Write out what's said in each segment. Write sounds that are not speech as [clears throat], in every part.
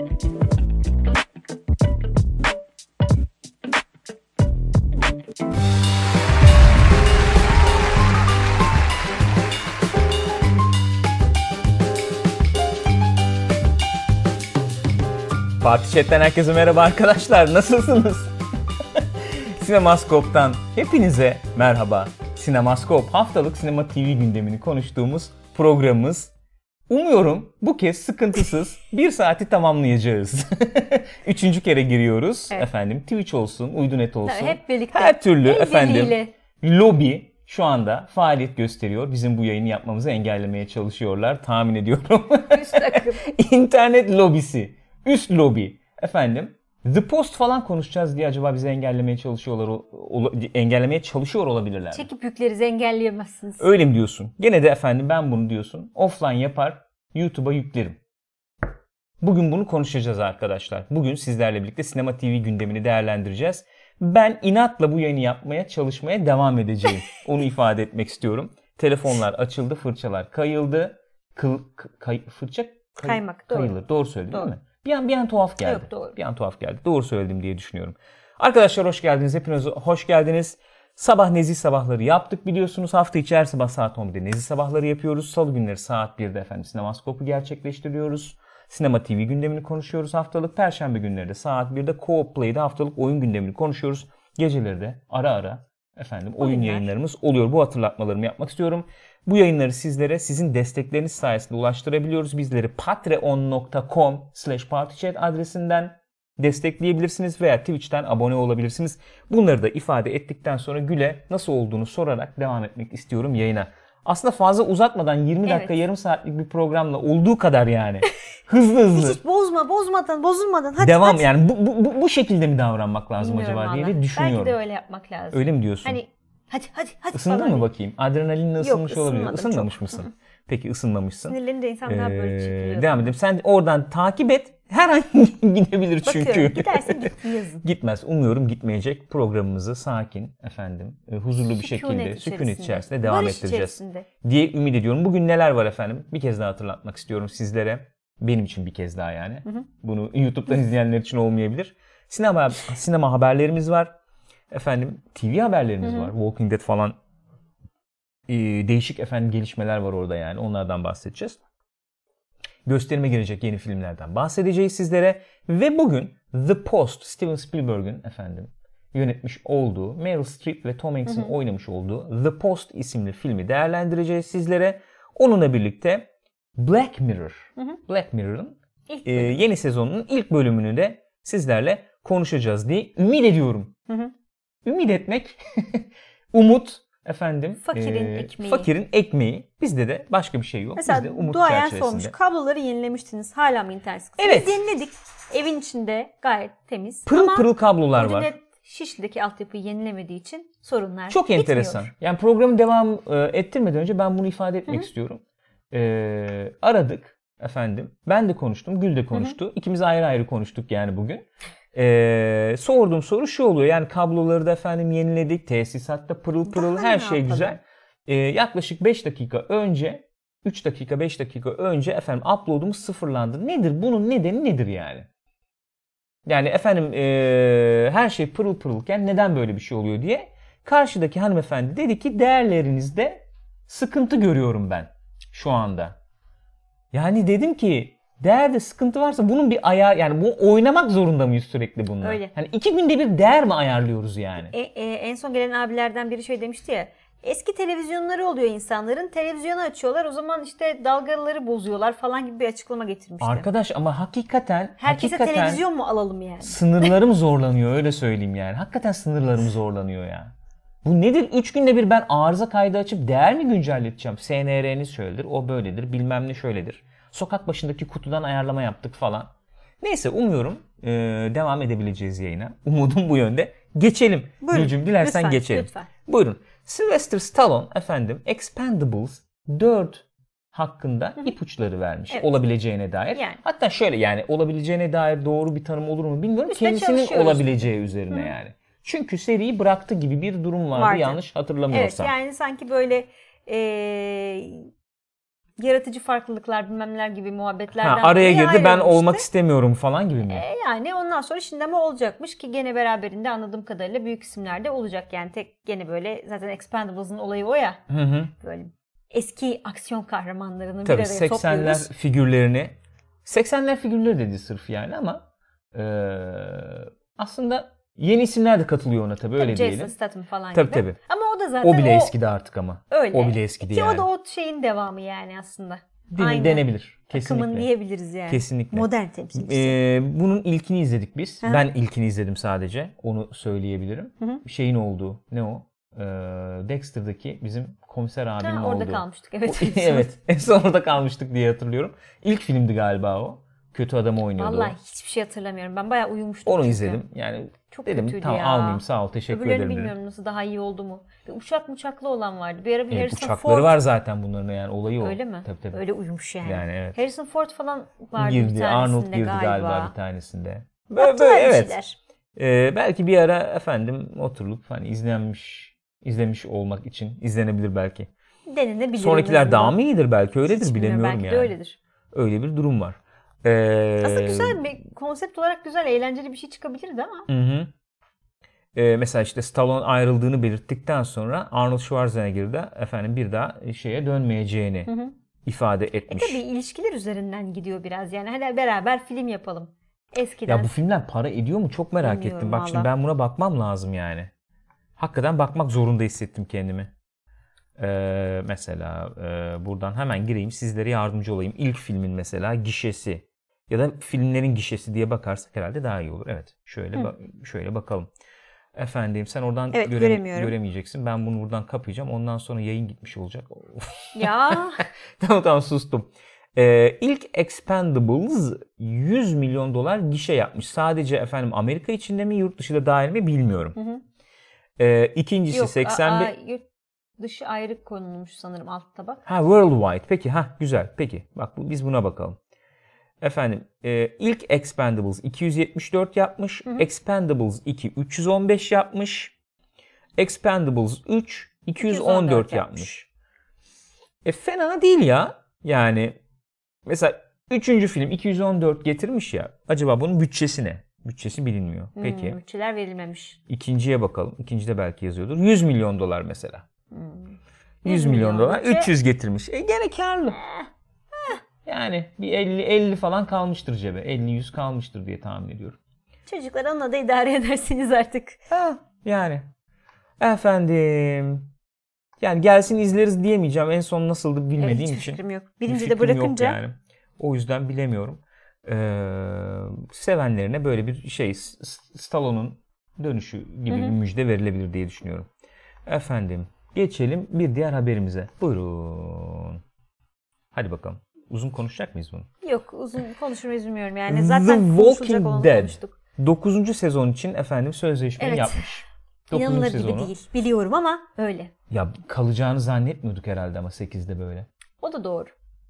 Parti Chat'ten herkese merhaba arkadaşlar. Nasılsınız? [laughs] Sinemaskop'tan hepinize merhaba. Sinemaskop haftalık sinema TV gündemini konuştuğumuz programımız. Umuyorum bu kez sıkıntısız bir saati tamamlayacağız. [laughs] Üçüncü kere giriyoruz. Evet. Efendim Twitch olsun, Uydunet olsun. Hep birlikte. Her türlü El efendim birliğiyle. lobi şu anda faaliyet gösteriyor. Bizim bu yayını yapmamızı engellemeye çalışıyorlar tahmin ediyorum. Üst takım. [laughs] İnternet lobisi, üst lobi. Efendim The Post falan konuşacağız diye acaba bizi engellemeye çalışıyorlar o- engellemeye çalışıyor olabilirler. Çekip yükleriz engelleyemezsiniz. Öyle mi diyorsun? Gene de efendim ben bunu diyorsun. Offline yapar, YouTube'a yüklerim. Bugün bunu konuşacağız arkadaşlar. Bugün sizlerle birlikte Sinema TV gündemini değerlendireceğiz. Ben inatla bu yayını yapmaya çalışmaya devam edeceğim. [laughs] Onu ifade etmek istiyorum. Telefonlar açıldı, fırçalar kayıldı. Kıl, kay- fırça kay- Kaymak, doğru. kayılır. Doğru söyledim Doğru. değil mi? Bir an bir an tuhaf geldi. Yok, doğru. Bir an tuhaf geldi. Doğru söyledim diye düşünüyorum. Arkadaşlar hoş geldiniz. Hepiniz hoş geldiniz. Sabah nezih sabahları yaptık biliyorsunuz. Hafta içi her sabah saat 11'de nezih sabahları yapıyoruz. Salı günleri saat 1'de efendim sinemaskopu gerçekleştiriyoruz. Sinema TV gündemini konuşuyoruz haftalık. Perşembe günleri de saat 1'de Co-op Play'de haftalık oyun gündemini konuşuyoruz. Geceleri de ara ara efendim oyun Oyunlar. yayınlarımız oluyor. Bu hatırlatmalarımı yapmak istiyorum. Bu yayınları sizlere sizin destekleriniz sayesinde ulaştırabiliyoruz. Bizleri patreon.com slash adresinden destekleyebilirsiniz veya Twitch'ten abone olabilirsiniz. Bunları da ifade ettikten sonra Gül'e nasıl olduğunu sorarak devam etmek istiyorum yayına. Aslında fazla uzatmadan 20 dakika Evet. yarım saatlik bir programla olduğu kadar yani. [laughs] hızlı hızlı. Hiç bozma, bozmadan, bozulmadan. Hadi, Devam hadi. yani bu, bu, bu, şekilde mi davranmak lazım Bilmiyorum acaba diye de düşünüyorum. Belki de öyle yapmak lazım. Öyle mi diyorsun? Hani hadi hadi hadi Isındın falan mı bakayım? Adrenalinle ısınmış olabilir. ısınmadım Isınmamış çok. mısın? Peki ısınmamışsın. Sinirlerini de insan daha böyle Ee, çekiliyor. devam edelim. Sen oradan takip et. Her an [laughs] gidebilir çünkü. Bakıyorum gidersin git yazın. [laughs] Gitmez. Umuyorum gitmeyecek. Programımızı sakin, efendim, e, huzurlu bir şekilde, sükunet içerisinde devam Barış ettireceğiz içerisinde. diye ümit ediyorum. Bugün neler var efendim? Bir kez daha hatırlatmak istiyorum sizlere. Benim için bir kez daha yani. Bunu YouTube'dan izleyenler için olmayabilir. Sinema sinema haberlerimiz var. Efendim TV haberlerimiz var. Walking Dead falan e, değişik efendim gelişmeler var orada yani. Onlardan bahsedeceğiz. Gösterime girecek yeni filmlerden bahsedeceğiz sizlere. Ve bugün The Post, Steven Spielberg'ün efendim yönetmiş olduğu, Meryl Streep ve Tom Hanks'in oynamış olduğu The Post isimli filmi değerlendireceğiz sizlere. Onunla birlikte Black Mirror, Black Mirror'ın e, yeni sezonunun ilk bölümünü de sizlerle konuşacağız diye ümit ediyorum. hı. Ümit etmek, [laughs] umut efendim, Fakirin e, ekmeği. Fakirin ekmeği. Bizde de başka bir şey yok. Mesela Bizde umut duayen çerçevesinde. sormuş. Kabloları yenilemiştiniz. Hala mı internet sıkıntı? Evet. Biz yeniledik. Evin içinde gayet temiz. Pırıl Ama pırıl kablolar var. Şişli'deki altyapıyı yenilemediği için sorunlar Çok bitmiyor. enteresan. Yani programı devam ettirmeden önce ben bunu ifade etmek istiyorum. E, aradık efendim. Ben de konuştum, Gül de konuştu. İkimiz ayrı ayrı konuştuk yani bugün. E, sorduğum soru şu oluyor. Yani kabloları da efendim yeniledik. Tesisatta pırıl pırıl Daha her şey yapalım? güzel. E, yaklaşık 5 dakika önce 3 dakika 5 dakika önce efendim upload'umuz sıfırlandı. Nedir? Bunun nedeni nedir yani? Yani efendim eee, her şey pırıl pırılken neden böyle bir şey oluyor diye karşıdaki hanımefendi dedi ki değerlerinizde sıkıntı görüyorum ben şu anda. Yani dedim ki değerde sıkıntı varsa bunun bir ayar yani bu oynamak zorunda mıyız sürekli bununla? Öyle. Hani iki günde bir değer mi ayarlıyoruz yani? E, e, en son gelen abilerden biri şey demişti ya. Eski televizyonları oluyor insanların. Televizyonu açıyorlar. O zaman işte dalgaları bozuyorlar falan gibi bir açıklama getirmişti. Arkadaş ama hakikaten Herkese hakikaten televizyon mu alalım yani? sınırlarım zorlanıyor öyle söyleyeyim yani. Hakikaten sınırlarım zorlanıyor ya. Bu nedir? 3 günde bir ben arıza kaydı açıp değer mi güncelleteceğim? SNR'niz şöyledir, o böyledir, bilmem ne şöyledir. Sokak başındaki kutudan ayarlama yaptık falan. Neyse umuyorum e, devam edebileceğiz yayına. Umudum bu yönde. Geçelim. Buyurun, Gülcüm dilersen lütfen, geçelim. lütfen. Buyurun. Sylvester Stallone efendim Expendables 4 hakkında ipuçları vermiş Evet. olabileceğine dair. Yani. Hatta şöyle yani olabileceğine dair doğru bir tanım olur mu bilmiyorum. Üstüne Kendisinin olabileceği üzerine yani. Çünkü seriyi bıraktı gibi bir durum vardı, Vardı. yanlış Evet hatırlamıyorsam. yani sanki böyle eee yaratıcı farklılıklar bilmem neler gibi muhabbetlerden Ha, araya girdi ben olmak istemiyorum falan gibi mi? E, yani ondan sonra şimdi ama olacakmış ki gene beraberinde anladığım kadarıyla büyük isimler de olacak. Yani tek gene böyle zaten Expendables'ın olayı o ya. Hı hı. Böyle eski aksiyon kahramanlarını Tabii bir araya 80'ler topluyoruz. figürlerini 80'ler figürleri dedi sırf yani ama e, aslında yeni isimler de katılıyor ona tabii öyle Tabii Jason diyelim. Statham falan Tabii gibi. tabii. Ama da zaten O bile eskidi artık ama. öyle. O bile eskidi Ki yani. o da o şeyin devamı yani aslında. Aynı. Denebilir. Kesinlikle. diyebiliriz yani. Kesinlikle. Modern temsilcisi. Ee, bunun ilkini izledik biz. Hı. Ben ilkini izledim sadece. Onu söyleyebilirim. Hı hı. Şeyin olduğu ne o? Ee, Dexter'daki bizim komiser abinin ha, orada olduğu. kalmıştık evet. [laughs] evet. En son orada kalmıştık diye hatırlıyorum. İlk filmdi galiba o. Kötü adamı oynuyordu. Vallahi hiçbir şey hatırlamıyorum. Ben bayağı uyumuştum. Onu çünkü. izledim. Yani Çok dedim kötüydü tamam ya. almayayım sağ ol teşekkür Öbürlerini ederim dedim. bilmiyorum nasıl daha iyi oldu mu. Bir uçak muçaklı olan vardı. Bir ara bir Evet, Harrison uçakları Ford. var zaten bunların yani olayı o. Öyle mi? Tabii tabii. Öyle uyumuş yani. Yani evet. Harrison Ford falan vardı bir girdi. tanesinde Arnold girdi galiba. galiba. bir tanesinde. Böyle, Yaptılar böyle, bir evet. şeyler. Ee, belki bir ara efendim oturup hani izlenmiş izlemiş olmak için izlenebilir belki. Denenebilir. en Sonrakiler daha mı iyidir belki öyledir Hiç bilemiyorum belki yani. de öyledir. Öyle bir durum var. Ee, Aslında güzel bir konsept olarak güzel, eğlenceli bir şey çıkabilirdi ama. Hı hı. Ee, mesela işte Stallone ayrıldığını belirttikten sonra Arnold Schwarzenegger de efendim bir daha şeye dönmeyeceğini Hı hı. ifade E etmiş. tabii ilişkiler üzerinden gidiyor biraz yani. Hadi beraber film yapalım. Eskiden. Ya bu filmler para ediyor mu çok merak Bilmiyorum ettim. Bak şimdi valla. ben buna bakmam lazım yani. Hakikaten bakmak zorunda hissettim kendimi. Ee, mesela e, buradan hemen gireyim sizlere yardımcı olayım. İlk filmin mesela gişesi ya da filmlerin gişesi diye bakarsak herhalde daha iyi olur. Evet. Şöyle Hı. ba- şöyle bakalım. Efendim sen oradan Evet, göremiyorum. göremeyeceksin. Ben bunu buradan kapayacağım. Ondan sonra yayın gitmiş olacak. Ya [laughs] tamam tamam sustum. Ee, ilk Expendables 100 milyon dolar gişe yapmış. Sadece efendim Amerika içinde mi yurt dışı da dahil mi bilmiyorum. Hı hı. Ee, ikincisi yok. 85 aa, yurt dışı ayrı konulmuş sanırım alt tabak. Ha worldwide. Peki ha güzel. Peki bak bu, biz buna bakalım. Efendim e, ilk Expendables 274 yapmış. Hı hı. Expendables 2 315 yapmış. Expendables 3 214 214 yapmış. E fena değil ya. Yani mesela üçüncü film 214 getirmiş ya. Acaba bunun bütçesi ne? Bütçesi bilinmiyor. Peki. Hmm, bütçeler verilmemiş. İkinciye bakalım. İkincide belki yazıyordur. 100 milyon dolar mesela. Hmm. 100 milyon dolar. bütçe. 300 getirmiş. E gene karlı. Yani bir 50 50 falan kalmıştır cebe. 50 100 kalmıştır diye tahmin ediyorum. Çocuklar onunla da idare [laughs] edersiniz artık. Ha, yani. Efendim. Yani gelsin izleriz diyemeyeceğim. En son nasıldı Evet, bilmediğim hiç için. fikrim yok. Bir Birinci de bırakınca yani. O yüzden bilemiyorum. Ee, sevenlerine böyle bir şey S- S- Stallone'un dönüşü gibi Hı hı. bir müjde verilebilir diye düşünüyorum. Efendim geçelim bir diğer haberimize. Buyurun. Hadi bakalım. Uzun konuşacak mıyız bunu? yok uzun konuşur muyuz bilmiyorum yani. The Zaten Walking konuşulacak olanı Dead. konuştuk. 9. sezon için efendim sözleşmeyi Evet. yapmış. 9. [laughs] İnanılır gibi değil. Biliyorum ama öyle. Ya kalacağını zannetmiyorduk herhalde ama 8'de böyle. O da doğru.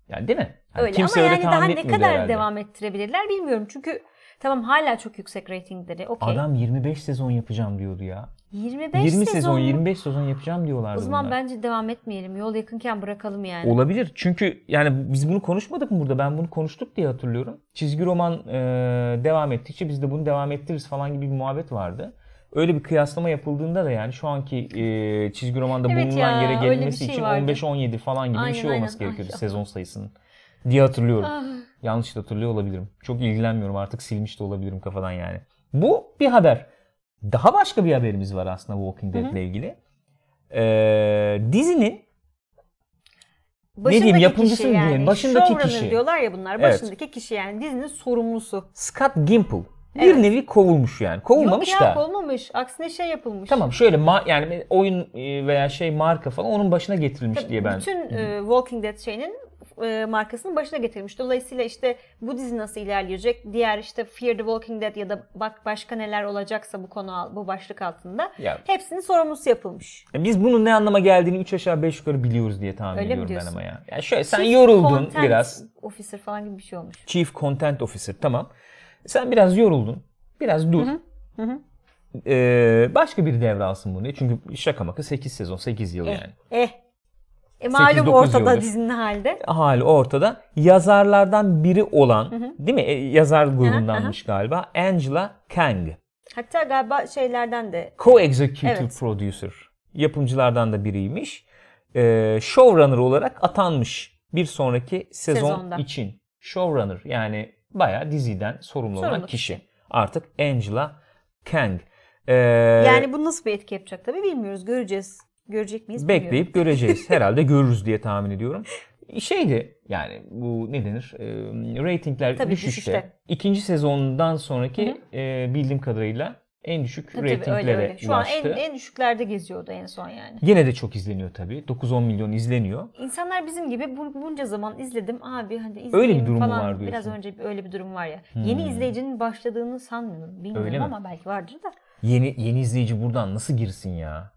Yani değil mi? Hani Öyle kimse ama öyle yani daha ne kadar herhalde. devam ettirebilirler bilmiyorum. Çünkü tamam hala çok yüksek reytingleri. Okey. Adam 25 sezon yapacağım diyordu ya. 25 20 sezon, sezon mu? 25 sezon yapacağım diyorlardı O zaman bunlar. bence devam etmeyelim. Yol yakınken bırakalım yani. Olabilir. Çünkü yani biz bunu konuşmadık mı burada? Ben bunu konuştuk diye hatırlıyorum. Çizgi roman e, devam ettikçe biz de bunu devam ettiririz falan gibi bir muhabbet vardı. Öyle bir kıyaslama yapıldığında da yani şu anki e, çizgi romanda Evet bulunan ya, yere gelinmesi şey için vardı. 15-17 falan gibi Aynen, bir şey olması aynen. gerekiyordu Ay, sezon sayısının. Diye hatırlıyorum. Ah, Yanlış da hatırlıyor olabilirim. Çok ilgilenmiyorum artık silmiş de olabilirim kafadan yani. Bu bir haber. Daha başka bir haberimiz var aslında Walking Dead ile ilgili. Ee, dizinin başındaki diyeyim, yapımcısı yani. diyeyim, başındaki kişi. diyorlar ya bunlar. Evet. Başındaki kişi yani dizinin sorumlusu. Scott Gimple bir Evet. nevi kovulmuş yani. Kovulmamış Yok ya da. olmamış. Aksine şey yapılmış. Tamam şöyle ma- yani oyun e, veya şey marka falan onun başına getirilmiş Tabii diye ben. Bütün e, Walking Dead şeyinin e, markasının başına getirmiş. Dolayısıyla işte bu dizi nasıl ilerleyecek? Diğer işte Fear the Walking Dead ya da bak başka neler olacaksa bu konu bu başlık altında Ya, hepsinin sorumlusu yapılmış. biz bunun ne anlama geldiğini 3 aşağı 5 yukarı biliyoruz diye tahmin Öyle ediyorum ben ama ya. Yani şöyle sen Chief yoruldun Content biraz. Officer falan gibi bir şey olmuş. Chief Content Officer tamam. Sen biraz yoruldun. Biraz dur. Hı hı. Ee, başka biri devralsın bunu. Çünkü şaka maka 8 sezon 8 yıl Eh, yani. eh. E, malum 8-9 ortada yıldır. dizinin halde. hali ortada. Yazarlardan biri olan, değil mi? E, yazar grubundanmış galiba. Angela Kang. Hatta galiba şeylerden de Co-executive Evet. producer. Yapımcılardan da biriymiş. Ee, showrunner olarak atanmış bir sonraki sezon Sezonda. için. Showrunner yani bayağı diziden sorumlu, olan Sorumlu kişi. kişi. Artık Angela Kang. Ee, yani bu nasıl bir etki yapacak tabii bilmiyoruz. Göreceğiz. Görecek miyiz bilmiyorum. bekleyip göreceğiz. Herhalde görürüz diye tahmin ediyorum. Şeydi yani bu ne denir? Ee, ratingler Tabii düşüşte. düşüşte. İkinci sezondan sonraki e, bildiğim kadarıyla en düşük Tabii, tabii, ratinglere öyle öyle. Şu an ulaştı. en, en düşüklerde geziyordu en son yani. Yine de çok izleniyor tabii. 9-10 milyon izleniyor. İnsanlar bizim gibi bu- bunca zaman izledim abi hadi izleyeyim Öyle bir durum falan. var diyorsun? Biraz önce öyle bir durum var ya. Yeni izleyicinin başladığını sanmıyorum. Bilmiyorum Öyle mi? ama belki vardır da. Yeni yeni izleyici buradan nasıl girsin ya?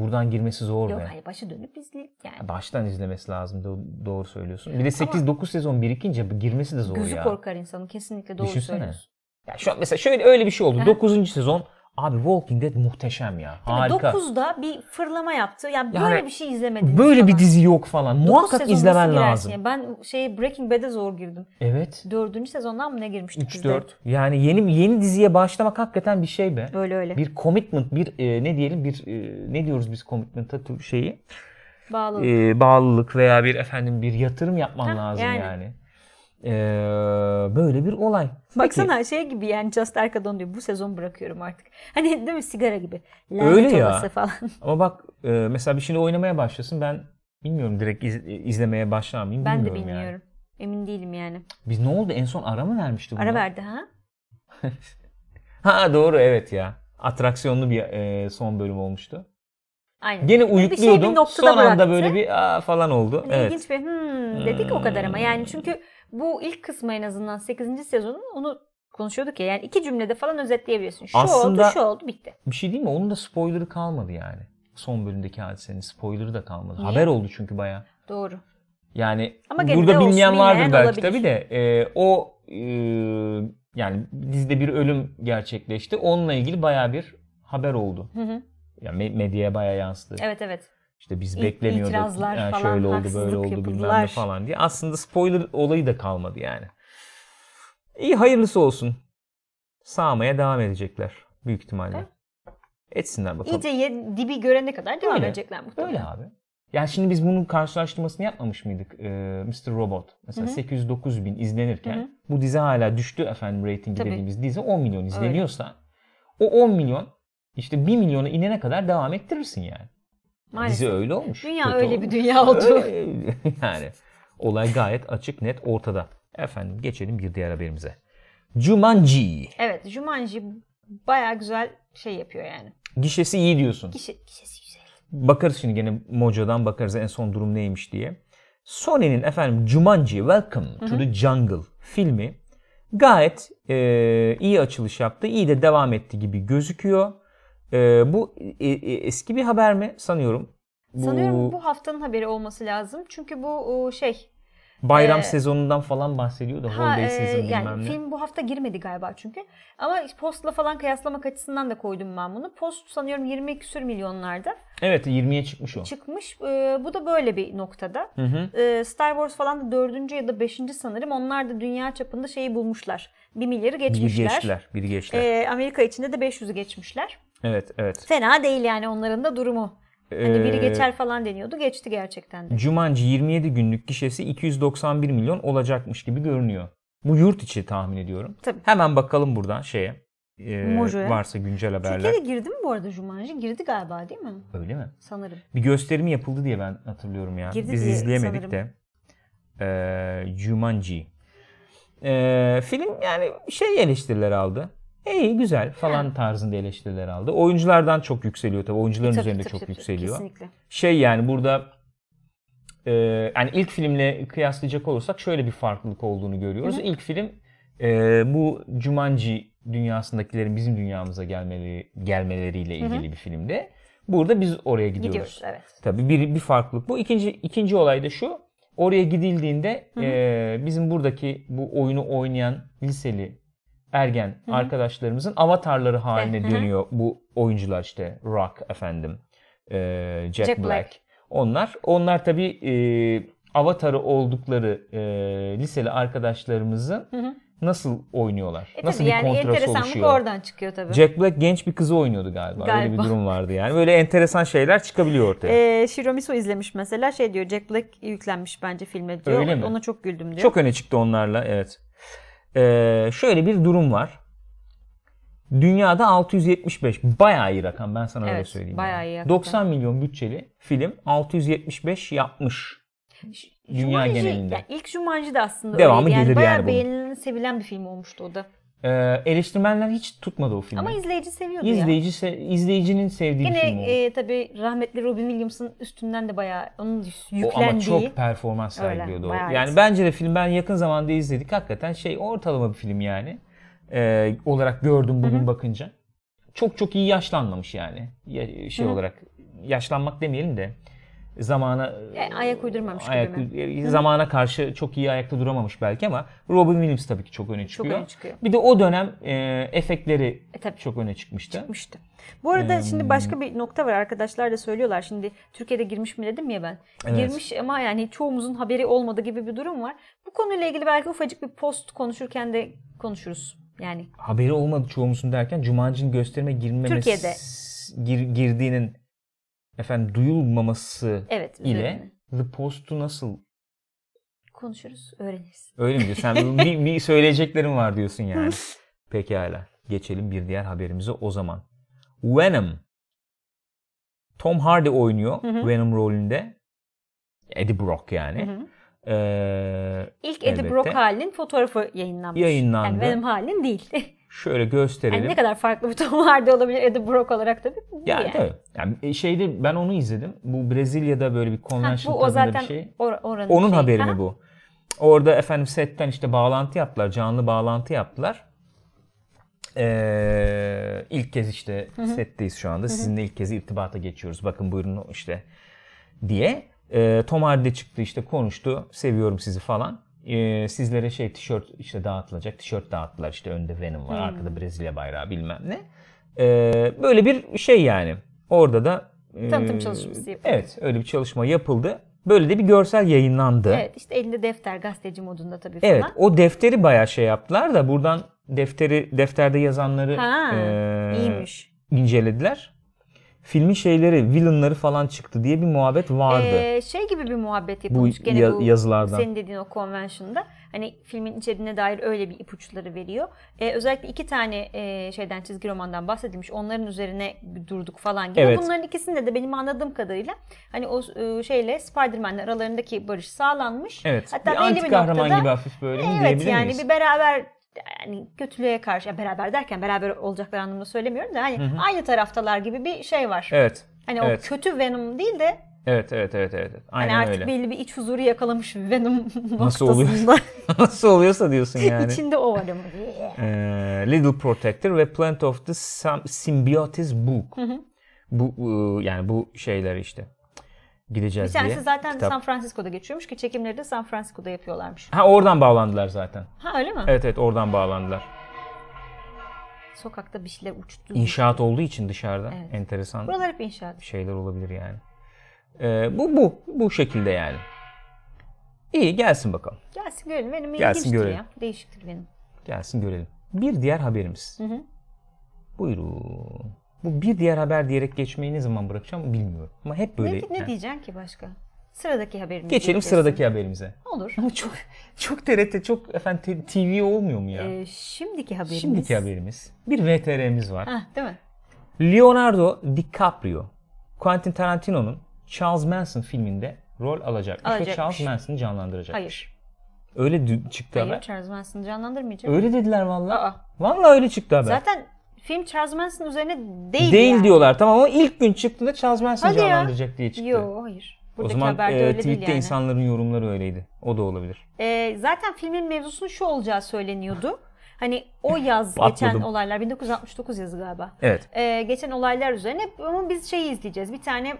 Buradan girmesi zor Yok be. hayır başı dönüp izleyip yani. Baştan izlemesi lazım. Do- doğru söylüyorsun. Bir de 8-9 sezon birikince girmesi de zor Gözü ya. korkar insanın kesinlikle doğru Düşünsene. söylüyorsun. Ya şu an mesela şöyle öyle bir şey oldu. Aha. 9. sezon abi Walking Dead muhteşem ya. Harika. 9'da bir fırlama yaptı. Yani Yani böyle bir şey izlemediniz Böyle bir falan. dizi yok falan. Muhakkak izlemen lazım. ya? Ben şey Breaking Bad'e zor girdim. Evet. Dördüncü sezondan mı ne girmiştik biz de? 3-4. Yani yeni yeni diziye başlamak hakikaten bir şey be. Öyle öyle. Bir commitment, bir e, ne diyelim bir e, ne diyoruz biz commitment'a şeyi? Bağlı. e, bağlılık veya bir efendim bir yatırım yapman Heh, lazım yani. yani. E, böyle bir olay. Peki, Baksana şey gibi yani Just Arkadon diyor bu sezon bırakıyorum artık. [laughs] Hani değil mi sigara gibi. Öyle Lanet ya. olası falan. [laughs] Ama bak e, mesela bir şeyle oynamaya başlasın ben bilmiyorum direkt iz- izlemeye başlar mıyım ben de bilmiyorum yani. bilmiyorum. Emin değilim yani. Biz ne oldu en son ara mı vermişti bunu? Ara verdi ha? [laughs] Ha doğru evet ya. Atraksiyonlu bir e, son bölüm olmuştu. Aynen. Gene Bir şey bir uyukluyordum. Son anda bıraktı. böyle bir aa, falan oldu. Hani evet. İlginç bir hmm dedik o kadar ama yani çünkü bu ilk kısmı en azından 8. sezonun onu konuşuyorduk ya yani iki cümlede falan özetleyebilirsin. Şu Aslında- oldu şu oldu bitti. Bir şey değil mi? Onun da spoiler'ı kalmadı yani. Son bölümdeki hadisenin spoiler'ı da kalmadı. Niye? Haber oldu çünkü baya. Doğru. Yani Ama burada de olsun, bilmeyen vardır bilmeyen belki olabilir. tabii de e, o e, yani dizide bir ölüm gerçekleşti. Onunla ilgili baya bir haber oldu. Hı hı. Yani me- medyaya baya yansıdı. Evet evet. İşte biz İ- beklemiyorduk. itirazlar Yani falan, şöyle oldu böyle oldu bilmem ne yapıldılar. falan diye. Aslında spoiler olayı da kalmadı yani. İyi hayırlısı olsun. Sağmaya devam edecekler büyük ihtimalle. Evet. Etsinler bakalım. İyice ye- dibi görene kadar devam Öyle. edecekler muhtemelen. Öyle abi. Yani şimdi biz bunun karşılaştırmasını yapmamış mıydık? Ee, Mr. Robot. Mesela Hı hı. 809 bin izlenirken Hı hı. bu dizi hala düştü efendim Tabii. dediğimiz dizi 10 milyon izleniyorsa o 10 milyon işte 1 milyona inene kadar devam ettirirsin yani. Maalesef. Dizi öyle olmuş. Dünya Kötü öyle olmuş. bir dünya oldu. Öyle. [laughs] yani olay gayet açık net ortada. Efendim geçelim bir diğer haberimize. Jumanji. Evet Jumanji bayağı güzel şey yapıyor yani. Gişesi iyi diyorsun. Kişi, kişisi güzel. Bakarız şimdi gene Mojo'dan bakarız en son durum neymiş diye. Sony'nin efendim Jumanji Welcome to the Jungle filmi gayet e, iyi açılış yaptı. iyi de devam etti gibi gözüküyor. E, bu e, e, eski bir haber mi sanıyorum. Bu Sanıyorum bu haftanın haberi olması lazım. Çünkü bu o, şey bayram e, sezonundan falan bahsediyor da ha, holiday e, season bilmem yani ne. film bu hafta girmedi galiba çünkü. Ama Post'la falan kıyaslamak açısından da koydum ben bunu. Post sanıyorum 20 küsür milyonlarda Evet 20'ye çıkmış o. çıkmış. E, bu da böyle bir noktada. Hı hı. E, Star Wars falan da dördüncü ya da beşinci sanırım. Onlar da dünya çapında şeyi bulmuşlar. Bir milyarı Bir geçmişler. geçtiler. Bir geçtiler. E, Amerika içinde de 500'ü geçmişler. Evet evet. Fena değil yani onların da durumu. Hani biri Ee, geçer falan deniyordu. Geçti gerçekten de. Jumanji 27 günlük gişesi 291 milyon olacakmış gibi görünüyor. Bu yurt içi tahmin ediyorum. Tabii. Hemen bakalım buradan şeye. e, Mojo'ya. varsa güncel haberler. Türkiye'de girdi mi bu arada Jumanji? Girdi galiba değil mi? Öyle mi? Sanırım. Bir gösterimi yapıldı diye ben hatırlıyorum ya. Girdi Biz diye izleyemedik sanırım. de. Ee, Jumanji. Ee, film yani şey eleştiriler aldı. İyi güzel falan tarzında eleştiriler aldı. Oyunculardan çok yükseliyor tabii. Oyuncuların Tabii, üzerinde tabii, çok tabii, yükseliyor. Kesinlikle. şey yani burada e, yani ilk filmle kıyaslayacak olursak şöyle bir farklılık olduğunu görüyoruz. Hı hı. İlk film e, bu Jumanji dünyasındakilerin bizim dünyamıza gelmeleri gelmeleriyle ilgili bir filmdi. Burada biz oraya gidiyoruz. Gidiyoruz evet. Tabii bir, bir farklılık bu. İkinci ikinci olay da şu. Oraya gidildiğinde e, bizim buradaki bu oyunu oynayan liseli ergen arkadaşlarımızın avatarları haline Hı hı. dönüyor bu oyuncular işte Rock efendim, e, Jack, Jack Black. Black. Onlar. Onlar tabii e, avatarı oldukları e, liseli arkadaşlarımızın nasıl oynuyorlar? E nasıl bir yani kontrast oluşuyor? oradan çıkıyor tabii. Jack Black genç bir kızı oynuyordu galiba. Öyle Galiba. bir durum vardı yani. Böyle enteresan şeyler çıkabiliyor ortaya. Ee, Shiromiso izlemiş mesela şey diyor Jack Black yüklenmiş bence filme diyor. Öyle mi? Ona çok güldüm diyor. Çok öne çıktı onlarla evet. Ee, şöyle bir durum var. Dünyada 675 bayağı iyi rakam ben sana öyle Evet, söyleyeyim. bayağı yani. iyi hakikaten. 90 milyon bütçeli film 675 yapmış. Dünya Jumanji, genelinde. yani ilk Jumanji de aslında Devamı öyleydi. gelir bayağı yani beğenilen, sevilen bir film olmuştu o da. Ee, eleştirmenler hiç tutmadı o filmi. Ama izleyici seviyordu ya. İzleyici se- izleyicinin sevdiği bir film Yine oldu. e, tabii rahmetli Robin Williams'ın üstünden de bayağı onun o yüklendiği. ama çok performans sergiliyordu. o. Yani bence de film ben yakın zamanda izledik. Hakikaten şey ortalama bir film yani. Ee, olarak gördüm bugün bakınca. Çok çok iyi yaşlanmamış yani. Ya- şey olarak yaşlanmak demeyelim de zamana Yani ayak uydurmamış gibi ayak, mi? e, zamana karşı çok iyi ayakta duramamış belki ama Robin Williams tabii ki çok öne Çok çıkıyor. öne çıkıyor. Bir de o dönem e, efektleri E, tabii. çok öne çıkmıştı. çıkmıştı. Bu arada Hmm. şimdi başka bir nokta var. Arkadaşlar da söylüyorlar. Şimdi Türkiye'de girmiş mi dedim ya ben. Evet. Girmiş ama yani çoğumuzun haberi olmadı gibi bir durum var. Bu konuyla ilgili belki ufacık bir post konuşurken de konuşuruz. Yani Haberi olmadı çoğumuzun derken Jumanji'nin gösterime girmemesi Türkiye'de. gir- girdiğinin efendim duyulmaması evet ile üzerine The Post'u nasıl konuşuruz, öğreniriz. öyle mi diyorsun? Sen bir, bir söyleyeceklerim var diyorsun yani. [laughs] Pekala. Geçelim bir diğer haberimize o zaman. Venom. Tom Hardy oynuyor hı. Venom rolünde. Eddie Brock yani. Hı hı. Ee, İlk Eddie elbette. Brock halinin fotoğrafı yayınlanmış. Yayınlandı. Yani benim halin değil. [laughs] Şöyle gösterelim. yani ne kadar farklı bir Tom Hardy olabilir Eddie Brock olarak tabii. Bu Yani, tabii. Yani e, şeyde ben onu izledim. Bu Brezilya'da böyle bir Ha, convention bu o tadında zaten bir şey. or- oranın Onun şeyi. haberi Ha, mi bu? Orada efendim setten işte bağlantı yaptılar. Canlı bağlantı yaptılar. Ee, ilk kez işte setteyiz şu anda. Sizinle ilk kez irtibata geçiyoruz. Bakın buyurun işte diye. Ee, Tom Hardy çıktı işte konuştu. Seviyorum sizi falan. Ee, sizlere şey tişört işte dağıtılacak. Tişört dağıttılar. İşte önde Venom var. Arkada Brezilya bayrağı bilmem ne. Ee, böyle bir şey yani. Orada da e, Tanıtım çalışması yapıldı. Evet öyle bir çalışma yapıldı. Böyle de bir görsel yayınlandı. Evet işte elinde defter gazeteci modunda tabii Evet, falan. o defteri bayağı şey yaptılar da buradan defteri defterde yazanları Ha, eee, iyiymiş. incelediler. Filmin şeyleri, villainları falan çıktı diye bir muhabbet vardı. Ee, şey gibi bir muhabbet yapılmış gene ya- bu yazılardan. senin dediğin o convention'da. Hani filmin içeriğine dair öyle bir ipuçları veriyor. Ee, özellikle iki tane e, şeyden çizgi romandan bahsedilmiş. Onların üzerine durduk falan gibi. Evet. Bunların ikisinde de benim anladığım kadarıyla hani o e, şeyle Spider-Man'le aralarındaki barış sağlanmış. evet. Hatta bir anti bir kahraman noktada gibi hafif böyle mi Evet diyebilir yani miyiz? bir beraber yani kötülüğe karşı ya beraber derken beraber olacaklar anlamında söylemiyorum da hani aynı taraftalar gibi bir şey var. Evet. Hani evet. o kötü Venom değil de Evet, evet, evet, evet. Aynen hani artık öyle. belli bir iç huzuru yakalamış Venom Nasıl oluyor? [laughs] [laughs] Nasıl oluyorsa diyorsun yani. İçinde o var ama. Eee, Little Protector ve Plant of the Sym- Symbiotes Book. Bu bu- yani bu şeyler işte. Bir Gideceğiz diye. tanesi zaten kitap. San Francisco'da geçiyormuş ki çekimleri de San Francisco'da yapıyorlarmış. Ha oradan bağlandılar zaten. Ha öyle mi? Evet evet oradan bağlandılar. Sokakta bir şeyler uçtu. İnşaat olduğu için dışarıda Evet. enteresan Buralar hep inşaat. şeyler olabilir yani. Ee, bu bu bu şekilde yani. İyi gelsin bakalım. Gelsin görelim. Benim Gelsin görelim. ya. Değişiktir benim. Gelsin görelim. Bir diğer haberimiz. Hı hı. Buyurun. Bu bir diğer haber diyerek geçmeyi ne zaman bırakacağım bilmiyorum. Ama hep böyle. ne, ne yani. diyeceksin ki başka? Sıradaki haberimiz. Geçelim sıradaki haberimize. Olur. Ama çok çok TRT çok efendim TV olmuyor mu ya? Ee, şimdiki haberimiz. Şimdiki haberimiz. Bir VTR'miz var. Hah, değil mi? Leonardo DiCaprio, Quentin Tarantino'nun Charles Manson filminde rol alacakmış ve Alacakmış. Charles Manson'ı canlandıracak. Hayır. Öyle çıktı Hayır haber. Charles Manson'ı canlandırmayacak. Öyle dediler vallahi. Aa. Vallahi öyle çıktı haber. Zaten film Charles Manson üzerine değil Değil yani. diyorlar tamam ama ilk gün çıktığında Charles Manson Hadi ya. canlandıracak diye çıktı. Yok hayır. o Buradaki zaman haberde e, öyle tweette yani. insanların yorumları öyleydi. O da olabilir. Ee, zaten filmin mevzusunun şu olacağı söyleniyordu. Hani o yaz [laughs] geçen olaylar 1969 yazı galiba. Evet. Ee, geçen olaylar üzerine ama biz şeyi izleyeceğiz. Bir tane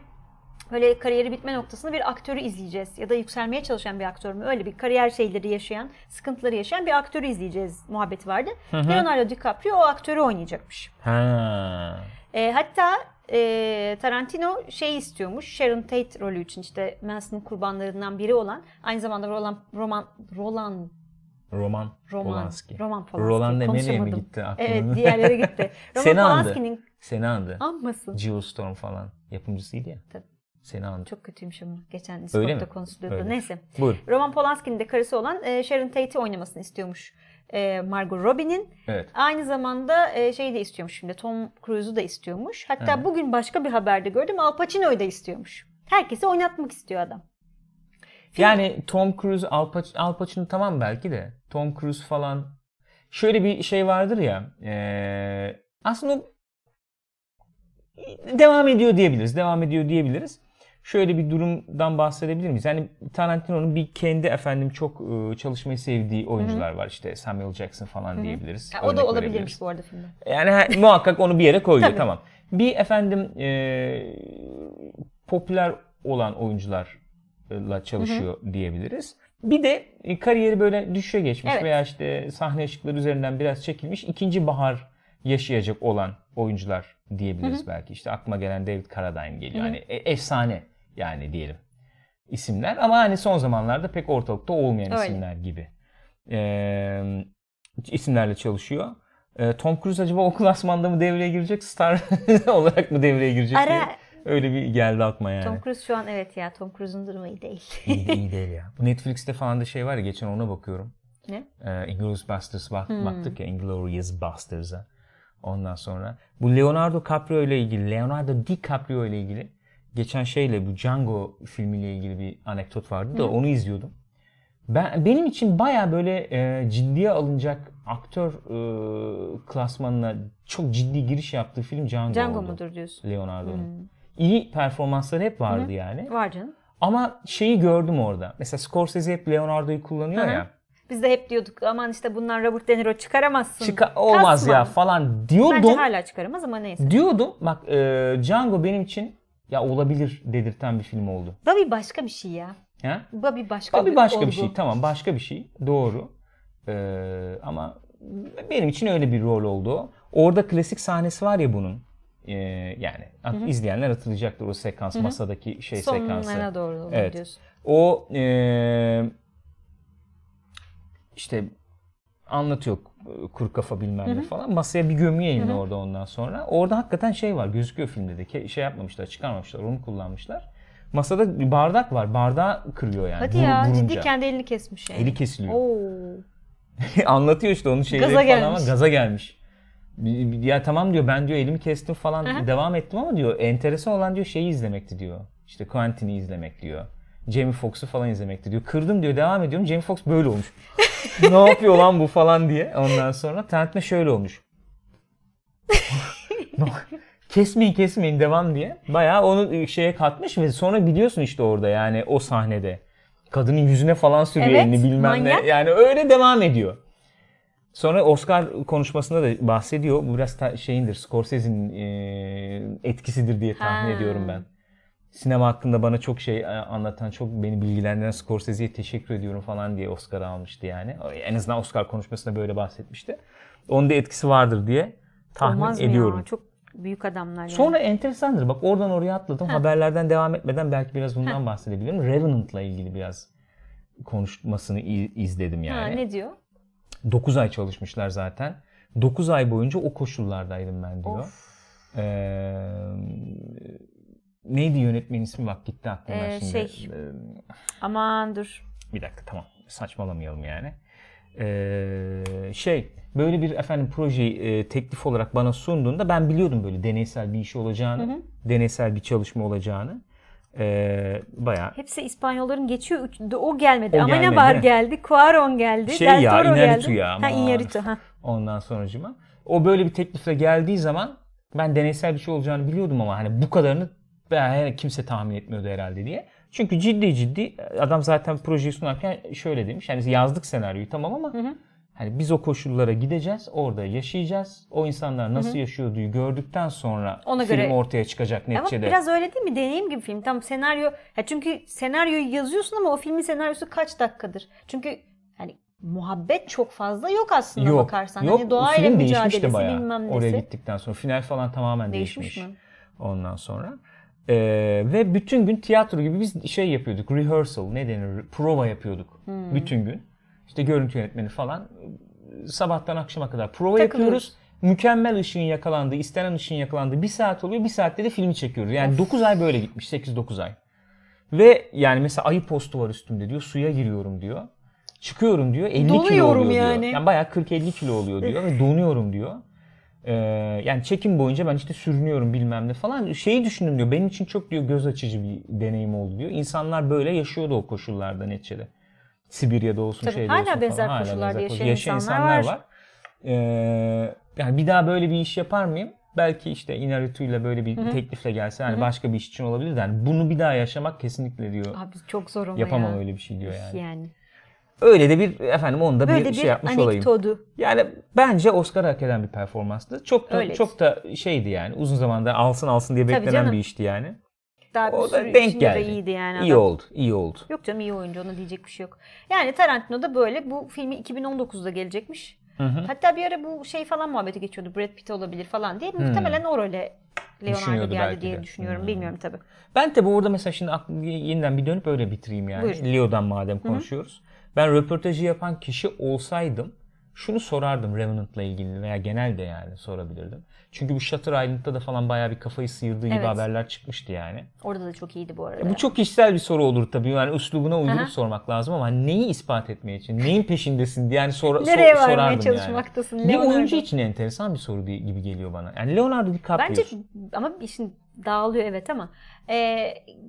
böyle kariyeri bitme noktasında bir aktörü izleyeceğiz. Ya da yükselmeye çalışan bir aktör mü? Öyle bir kariyer şeyleri yaşayan, sıkıntıları yaşayan bir aktörü izleyeceğiz muhabbeti vardı. Leonardo DiCaprio o aktörü oynayacakmış. Ha. E, hatta e, Tarantino şey istiyormuş. Sharon Tate rolü için işte Manson'ın kurbanlarından biri olan aynı zamanda Roland Roman Roland Roman, Roman Polanski. Roman Polanski. Roland demeye mi gitti aklına? Evet diğerleri gitti. [laughs] Roman Seni. Polanski'nin Seni andı. anmasın. Geostorm falan yapımcısıydı ya. Tabii. Seni andı. Çok kötüymüş ama. Geçen Discord'da konuşuluyordu. Neyse. Buyur. Roman Polanski'nin de karısı olan e, Sharon Tate'i oynamasını istiyormuş e, Margot Robbie'nin. Evet. Aynı zamanda e, şeyi de istiyormuş şimdi Tom Cruise'u da istiyormuş. Hatta Hı. bugün başka bir haberde gördüm Al Pacino'yu da istiyormuş. Herkesi oynatmak istiyor adam. Yani Tom Cruise, Al, Pac- Al Pacino tamam belki de. Tom Cruise falan. Şöyle bir şey vardır ya. eee, aslında devam ediyor diyebiliriz. Devam ediyor diyebiliriz. Şöyle bir durumdan bahsedebilir miyiz? Yani Tarantino'nun bir kendi efendim çok e, çalışmayı sevdiği oyuncular var. İşte Samuel Jackson falan diyebiliriz. Ya, o da olabilirmiş bu arada filmde. Yani ha- muhakkak onu bir yere koyuyor [laughs] tamam. Bir efendim e, popüler olan oyuncularla çalışıyor diyebiliriz. Bir de e, kariyeri böyle düşüşe geçmiş Evet. veya işte sahne ışıkları üzerinden biraz çekilmiş ikinci bahar yaşayacak olan oyuncular diyebiliriz belki. İşte aklıma gelen David Carradine geliyor. Hani e- efsane yani diyelim isimler ama hani son zamanlarda pek ortalıkta olmayan Öyle. isimler gibi. Ee, isimlerle çalışıyor. Tom Cruise acaba o klasmanda mı devreye girecek? Star [laughs] olarak mı devreye girecek diye Ara öyle bir geldi aklıma yani. Tom Cruise şu an evet ya Tom Cruise'un durumu iyi değil. iyi, iyi değil ya. [laughs] Bu Netflix'te falan da şey var ya geçen ona bakıyorum. ne? Ee, Inglourious Basterds bak, Hmm. baktık ya Inglourious Basterds'a. Ondan sonra bu Leonardo DiCaprio ile ilgili, Leonardo DiCaprio ile ilgili geçen şeyle bu Django filmiyle ilgili bir anekdot vardı da onu izliyordum. Ben benim için baya böyle e, ciddiye alınacak aktör e, klasmanına çok ciddi giriş yaptığı film Django, Django oldu. mudur diyorsun? Leonardo'nun. İyi performansları hep vardı yani. Var canım. Ama şeyi gördüm orada. Mesela Scorsese hep Leonardo'yu kullanıyor Hı hı. ya. Biz de hep diyorduk aman işte bundan Robert De Niro çıkaramazsın. Çıka olmaz Kasma. ya falan diyordum. Bence hala çıkaramaz ama neyse. Diyordum. Bak e, Django benim için ya olabilir dedirten bir film oldu. Bobby başka bir şey ya. Ha? Bobby başka başka bir olgu. şey. Tamam başka bir şey. Doğru. E, ama benim için öyle bir rol oldu. Orada klasik sahnesi var ya bunun. E, yani izleyenler hatırlayacaktır o sekans masadaki şey sekansı. Sonlarına doğru Evet. diyorsun. O e, işte anlatıyor e, kuru kafa bilmem ne falan. Masaya bir gömüyor elini orada ondan sonra. Orada hakikaten şey var gözüküyor filmde de. Şey yapmamışlar çıkarmamışlar onu kullanmışlar. Masada bir bardak var. Bardağı kırıyor yani. Hadi vur- ya vurunca. ciddi kendi elini kesmiş yani. Eli kesiliyor. Oo. [laughs] Anlatıyor işte onun şeyleri Gaza falan ama gelmiş. gaza gelmiş. Ya tamam diyor ben diyor elimi kestim falan hı. devam ettim ama diyor enteresan olan diyor şeyi izlemekti diyor. İşte Quentin'i izlemek diyor. Jamie Foxx'u falan izlemekti diyor. Kırdım diyor devam ediyorum. Jamie Foxx böyle olmuş. [laughs] ne yapıyor lan bu falan diye. Ondan sonra Tarantino şöyle olmuş. [laughs] kesmeyin kesmeyin devam diye. Bayağı onu şeye katmış ve sonra biliyorsun işte orada yani o sahnede. Kadının yüzüne falan sürüyor Evet, elini bilmem manyak. ne. Yani öyle devam ediyor. Sonra Oscar konuşmasında da bahsediyor. Bu biraz ta- şeyindir, Scorsese'nin e, etkisidir diye tahmin Ha. ediyorum ben. Sinema hakkında bana çok şey e, anlatan, çok beni bilgilendiren Scorsese'ye teşekkür ediyorum falan diye Oscar almıştı yani. En azından Oscar konuşmasında böyle bahsetmişti. Onun da etkisi vardır diye tahmin Olmaz mı ediyorum. ya? Çok büyük adamlar yani. Sonra enteresandır. Bak oradan oraya atladım. Haberlerden devam etmeden belki biraz bundan bahsedebilirim. Revenant'la ilgili biraz konuşmasını izledim yani. ha, ne diyor? 9 ay çalışmışlar zaten. 9 ay boyunca o koşullardaydım ben diyor. Of. Ee, neydi yönetmenin ismi bak gitti aklımdan Ee, şimdi. şey. Ee, Aman dur. bir dakika tamam saçmalamayalım yani. Ee, şey böyle bir efendim projeyi e, teklif olarak bana sunduğunda ben biliyordum böyle deneysel bir iş olacağını, deneysel bir çalışma olacağını. Ee, bayağı Hepsi İspanyolların geçiyor. O gelmedi. O Amenabar gelmedi. geldi. Cuaron geldi. Şey Del ya, Toro Iñárritu geldi. ya, Ha aman. Iñárritu. Ha. Ondan sonracıma. O böyle bir teklifle geldiği zaman ben deneysel bir şey olacağını biliyordum ama hani bu kadarını ben kimse tahmin etmiyordu herhalde diye. Çünkü ciddi ciddi adam zaten projeyi sunarken şöyle demiş. Hani yazdık senaryoyu tamam ama hani biz o koşullara gideceğiz, orada yaşayacağız. O insanlar nasıl yaşıyorduğu gördükten sonra Ona film göre- ortaya çıkacak Ama neticede. biraz öyle değil mi? Deneyim gibi film. Tam senaryo. Ya çünkü senaryoyu yazıyorsun ama o filmin senaryosu kaç dakikadır? Çünkü hani muhabbet çok fazla yok aslında Yok, bakarsan. yok. Hani doğayla film mücadelesi bayağı bilmem nesi. oraya gittikten sonra. Final falan tamamen Değişmiş değişmiş. mi? Ondan sonra. Ee, ve bütün gün tiyatro gibi biz şey yapıyorduk. Rehearsal ne denir? Prova yapıyorduk. Hmm. Bütün gün. İşte görüntü yönetmeni falan. Sabahtan akşama kadar prova yapıyoruz. Mükemmel ışığın yakalandığı, istenen ışığın yakalandığı bir saat oluyor. Bir saatte de filmi çekiyoruz. Yani 9 ay böyle gitmiş. 8-9 ay. Ve yani mesela ayı postu var üstümde diyor. Suya giriyorum diyor. Çıkıyorum diyor. 50 kilo Donuyorum oluyor yani. diyor. Yani bayağı 40-50 kilo oluyor diyor. ve donuyorum diyor. Ee, yani çekim boyunca ben işte sürünüyorum bilmem ne falan. Şeyi düşündüm diyor. Benim için çok diyor göz açıcı bir deneyim oldu diyor. İnsanlar böyle yaşıyordu o koşullarda neticede. Sibirya'da olsun Tabii, şeyde hala olsun benzer falan. koşullarda benzer yaşayan insanlar var. Ee, yani bir daha böyle bir iş yapar mıyım? Belki işte Inaritu ile böyle bir teklifle gelse yani başka bir iş için olabilir de yani bunu bir daha yaşamak kesinlikle diyor. Abi çok zor ama Yapamam ya. öyle bir şey diyor yani. Yani. Öyle de bir efendim onu da Böyle bir bir şey yapmış olayım. anekdodu. Yani bence Oscar hak eden bir performanstı. Çok da Öyle. çok da şeydi yani. Uzun zamanda alsın alsın diye beklenen bir işti yani. Daha O da denk de geldi. iyiydi yani. İyi adam. oldu. iyi oldu. Yok canım iyi oyuncu ona diyecek bir şey yok. Yani Tarantino da böyle bu filmi 2019'da gelecekmiş. Hı hı. Hatta bir ara bu şey falan muhabbeti geçiyordu. Brad Pitt olabilir falan diye. Muhtemelen o role Leonardo geldi diye de. düşünüyorum. Hmm. Bilmiyorum tabii. Ben tabi orada mesela şimdi yeniden bir dönüp öyle bitireyim yani. Buyurun. Leo'dan madem konuşuyoruz. Ben röportajı yapan kişi olsaydım şunu sorardım Revenant'la ilgili veya genel de yani sorabilirdim. Çünkü bu Shutter Island'da da falan bayağı bir kafayı sıyırdığı gibi Evet. haberler çıkmıştı yani. Orada da çok iyiydi bu arada. Bu çok kişisel bir soru olur tabii. Yani üslubuna uydurup Aha. sormak lazım ama neyi ispat etmeye için? Neyin peşindesin diye yani sor, Nereye sor, sorardım çalışmaktasın yani. Bir Leonardo? oyuncu için enteresan bir soru gibi geliyor bana. Yani Leonardo DiCaprio. Bence ama işin dağılıyor evet ama e,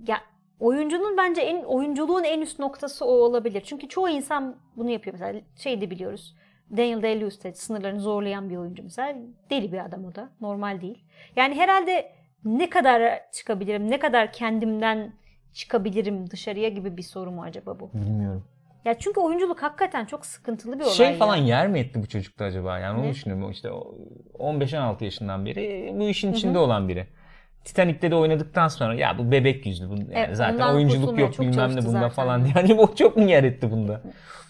ya oyuncunun bence en oyunculuğun en üst noktası o olabilir. Çünkü çoğu insan bunu yapıyor mesela şey de biliyoruz. Daniel Day-Lewis de sınırlarını zorlayan bir oyuncu mesela. Deli bir adam o da. Normal değil. Yani herhalde ne kadar çıkabilirim, ne kadar kendimden çıkabilirim dışarıya gibi bir soru mu acaba bu? Bilmiyorum. Ya çünkü oyunculuk hakikaten çok sıkıntılı bir olay. Şey ya. falan yer mi etti bu çocukta acaba? Yani onu Ne? düşünüyorum. O İşte o 15-16 yaşından beri bu işin içinde olan biri. Titanic'te de oynadıktan sonra ya bu bebek yüzlü. Bu, yani Evet, zaten oyunculuk yok bilmem ne bunda falan. [laughs] Yani o çok mu yer etti bunda?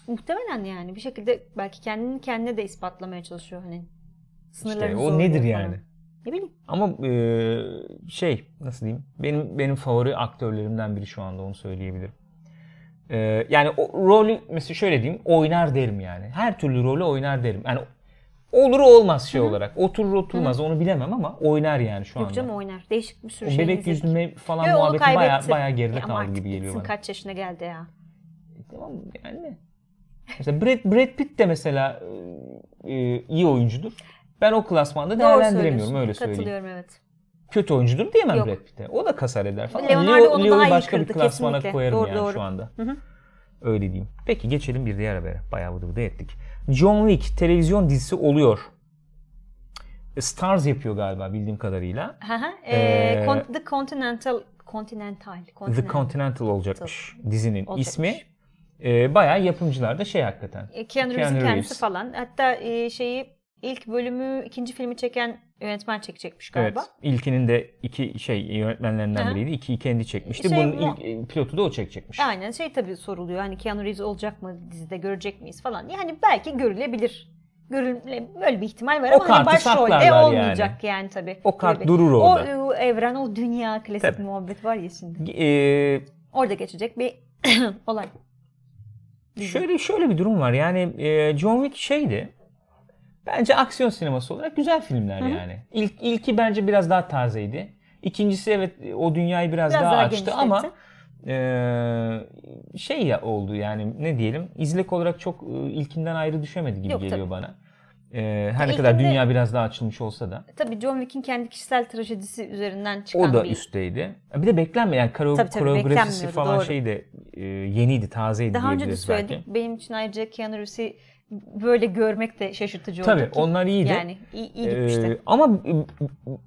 Muhtemelen yani bir şekilde belki kendini kendine de ispatlamaya çalışıyor hani. Sınırlarını İşte o nedir falan. yani? Ne bileyim. Ama e, şey nasıl diyeyim? Benim benim favori aktörlerimden biri şu anda onu söyleyebilirim. E, yani o rolü mesela şöyle diyeyim oynar derim yani. Her türlü rolü oynar derim. Yani olur olmaz şey olarak. Oturur oturmaz onu bilemem ama oynar yani şu Yok anda. canım oynar. Değişik bir sürü O şey bebek yüzlü falan Yo, muhabbeti baya baya geride ama kaldı gibi geliyor bana. Kaç yaşına geldi ya. Tamam yani. Mesela Brad, Brad Pitt de mesela e, e, iyi oyuncudur. Ben o klasmanda değerlendiremiyorum öyle söyleyeyim. Katılıyorum evet. Kötü oyuncudur diyemem Yok. Brad Pitt'e. O da kasar eder falan. Leonardo Leo, Leo'yu başka bir klasmana kesinlikle. koyarım Doğru, yani doğru. şu anda. hı. Öyle diyeyim. Peki geçelim bir diğer habere. Bayağı vıdı vıdı ettik. John Wick televizyon dizisi oluyor. Stars yapıyor galiba bildiğim kadarıyla. Hı hı. Ee, Ee, The Continental Continental. The Continental olacakmış dizinin Olacakmış. ismi. Ee, bayağı yapımcılar da şey hakikaten. E, Keanu Keanu Reeves'in kendisi Reeves. falan. Hatta e, şeyi ilk bölümü ikinci filmi çeken yönetmen çekecekmiş galiba. Evet. İlkinin de iki şey yönetmenlerinden Hı biriydi. İkiyi kendi çekmişti. Şey, Bunun mu- ilk e, pilotu da o çekecekmiş. Aynen şey tabii soruluyor. Hani Keanu Reeves olacak mı dizide görecek miyiz falan. Yani belki görülebilir. Görüle, böyle bir ihtimal var O ama hani başrolde olmayacak yani, tabii. O kart bir- durur orada. O, o evren, o dünya klasik Tabii. muhabbet var ya şimdi. Ee, Orada geçecek bir [clears throat] olay. Şöyle şöyle bir durum var. Yani e, John Wick şeydi. Bence aksiyon sineması olarak güzel filmler yani. İlk ilki bence biraz daha tazeydi. İkincisi evet o dünyayı biraz, Biraz daha, daha açtı ama e, şey ya oldu yani ne diyelim izlek olarak çok e, ilkinden ayrı düşemedi gibi Yok, geliyor tabii. bana. E, her ne kadar dünya biraz daha açılmış olsa da Tabii John Wick'in kendi kişisel trajedisi üzerinden çıkan o da bir üstteydi. Bir de beklenme yani karo- Tabii, tabii, koreografisi falan doğru. şey de e, yeniydi, tazeydi Daha önce de söyledik. belki. Benim için ayrıca Keanu Reeves'i böyle görmek de şaşırtıcı oldu. Tabii onlar iyiydi. Yani iyi, iyi Ee, gitmişti. ama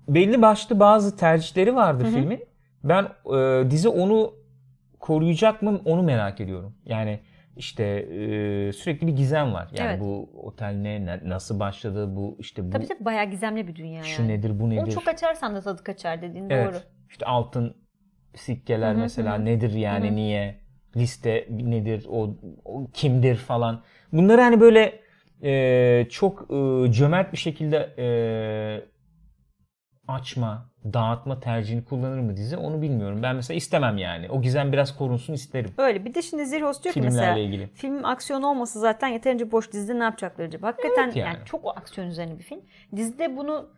belli başlı bazı tercihleri vardı filmin. Ben e, dizi onu koruyacak mı onu merak ediyorum. Yani işte e, sürekli bir gizem var. Yani Evet. bu otel ne, nasıl başladı bu işte bu Tabii tabii bayağı gizemli bir dünya şu yani. nedir bu nedir? Onu çok açarsan da tadı kaçar dediğin evet. doğru. İşte altın sikkeler Hı hı, mesela nedir yani Hı hı. niye liste nedir o, o kimdir falan. Bunları hani böyle e, çok e, cömert bir şekilde e, açma, dağıtma tercihini kullanır mı dizi onu bilmiyorum. Ben mesela istemem yani. O gizem biraz korunsun isterim. Öyle. Bir de şimdi Zirhos diyor ki Filmlerle mesela ilgili. film aksiyon olması zaten yeterince boş dizide ne yapacaklar acaba? Hakikaten Evet yani. yani. çok aksiyon üzerine bir film. Dizide bunu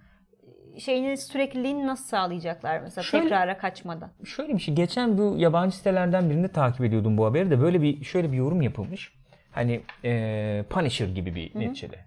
şeyini sürekliliğini nasıl sağlayacaklar mesela Şöyle- tekrara kaçmadan? Şöyle bir şey. Geçen bu yabancı sitelerden birinde takip ediyordum bu haberi de böyle bir şöyle bir yorum yapılmış. Hani e, Punisher gibi bir neticede